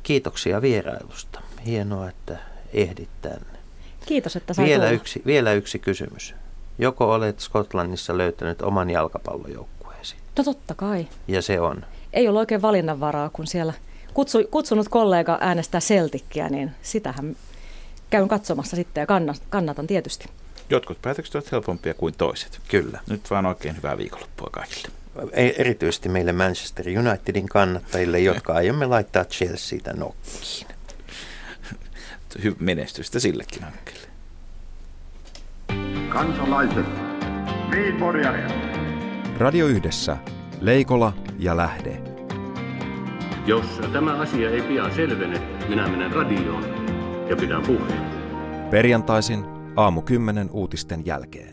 Kiitoksia vierailusta. Hienoa, että ehdit tänne. Kiitos, että sain vielä yksi, vielä yksi kysymys. Joko olet Skotlannissa löytänyt oman jalkapallojoukkueesi? No totta kai. Ja se on? Ei ollut oikein valinnanvaraa, kun siellä kutsu, kutsunut kollega äänestää Celtickiä, niin sitähän käyn katsomassa sitten ja kannatan tietysti. Jotkut päätökset ovat helpompia kuin toiset. Kyllä. Nyt vaan oikein hyvää viikonloppua kaikille. E- erityisesti meille Manchester Unitedin kannattajille, jotka aiomme laittaa Chelseatä nokkiin. Menestystä sillekin hankkeelle. Kansalaiset, Radio Yhdessä, Leikola ja Lähde. Jos tämä asia ei pian selvene, minä menen radioon ja pidän puheen. Perjantaisin aamu 10 uutisten jälkeen.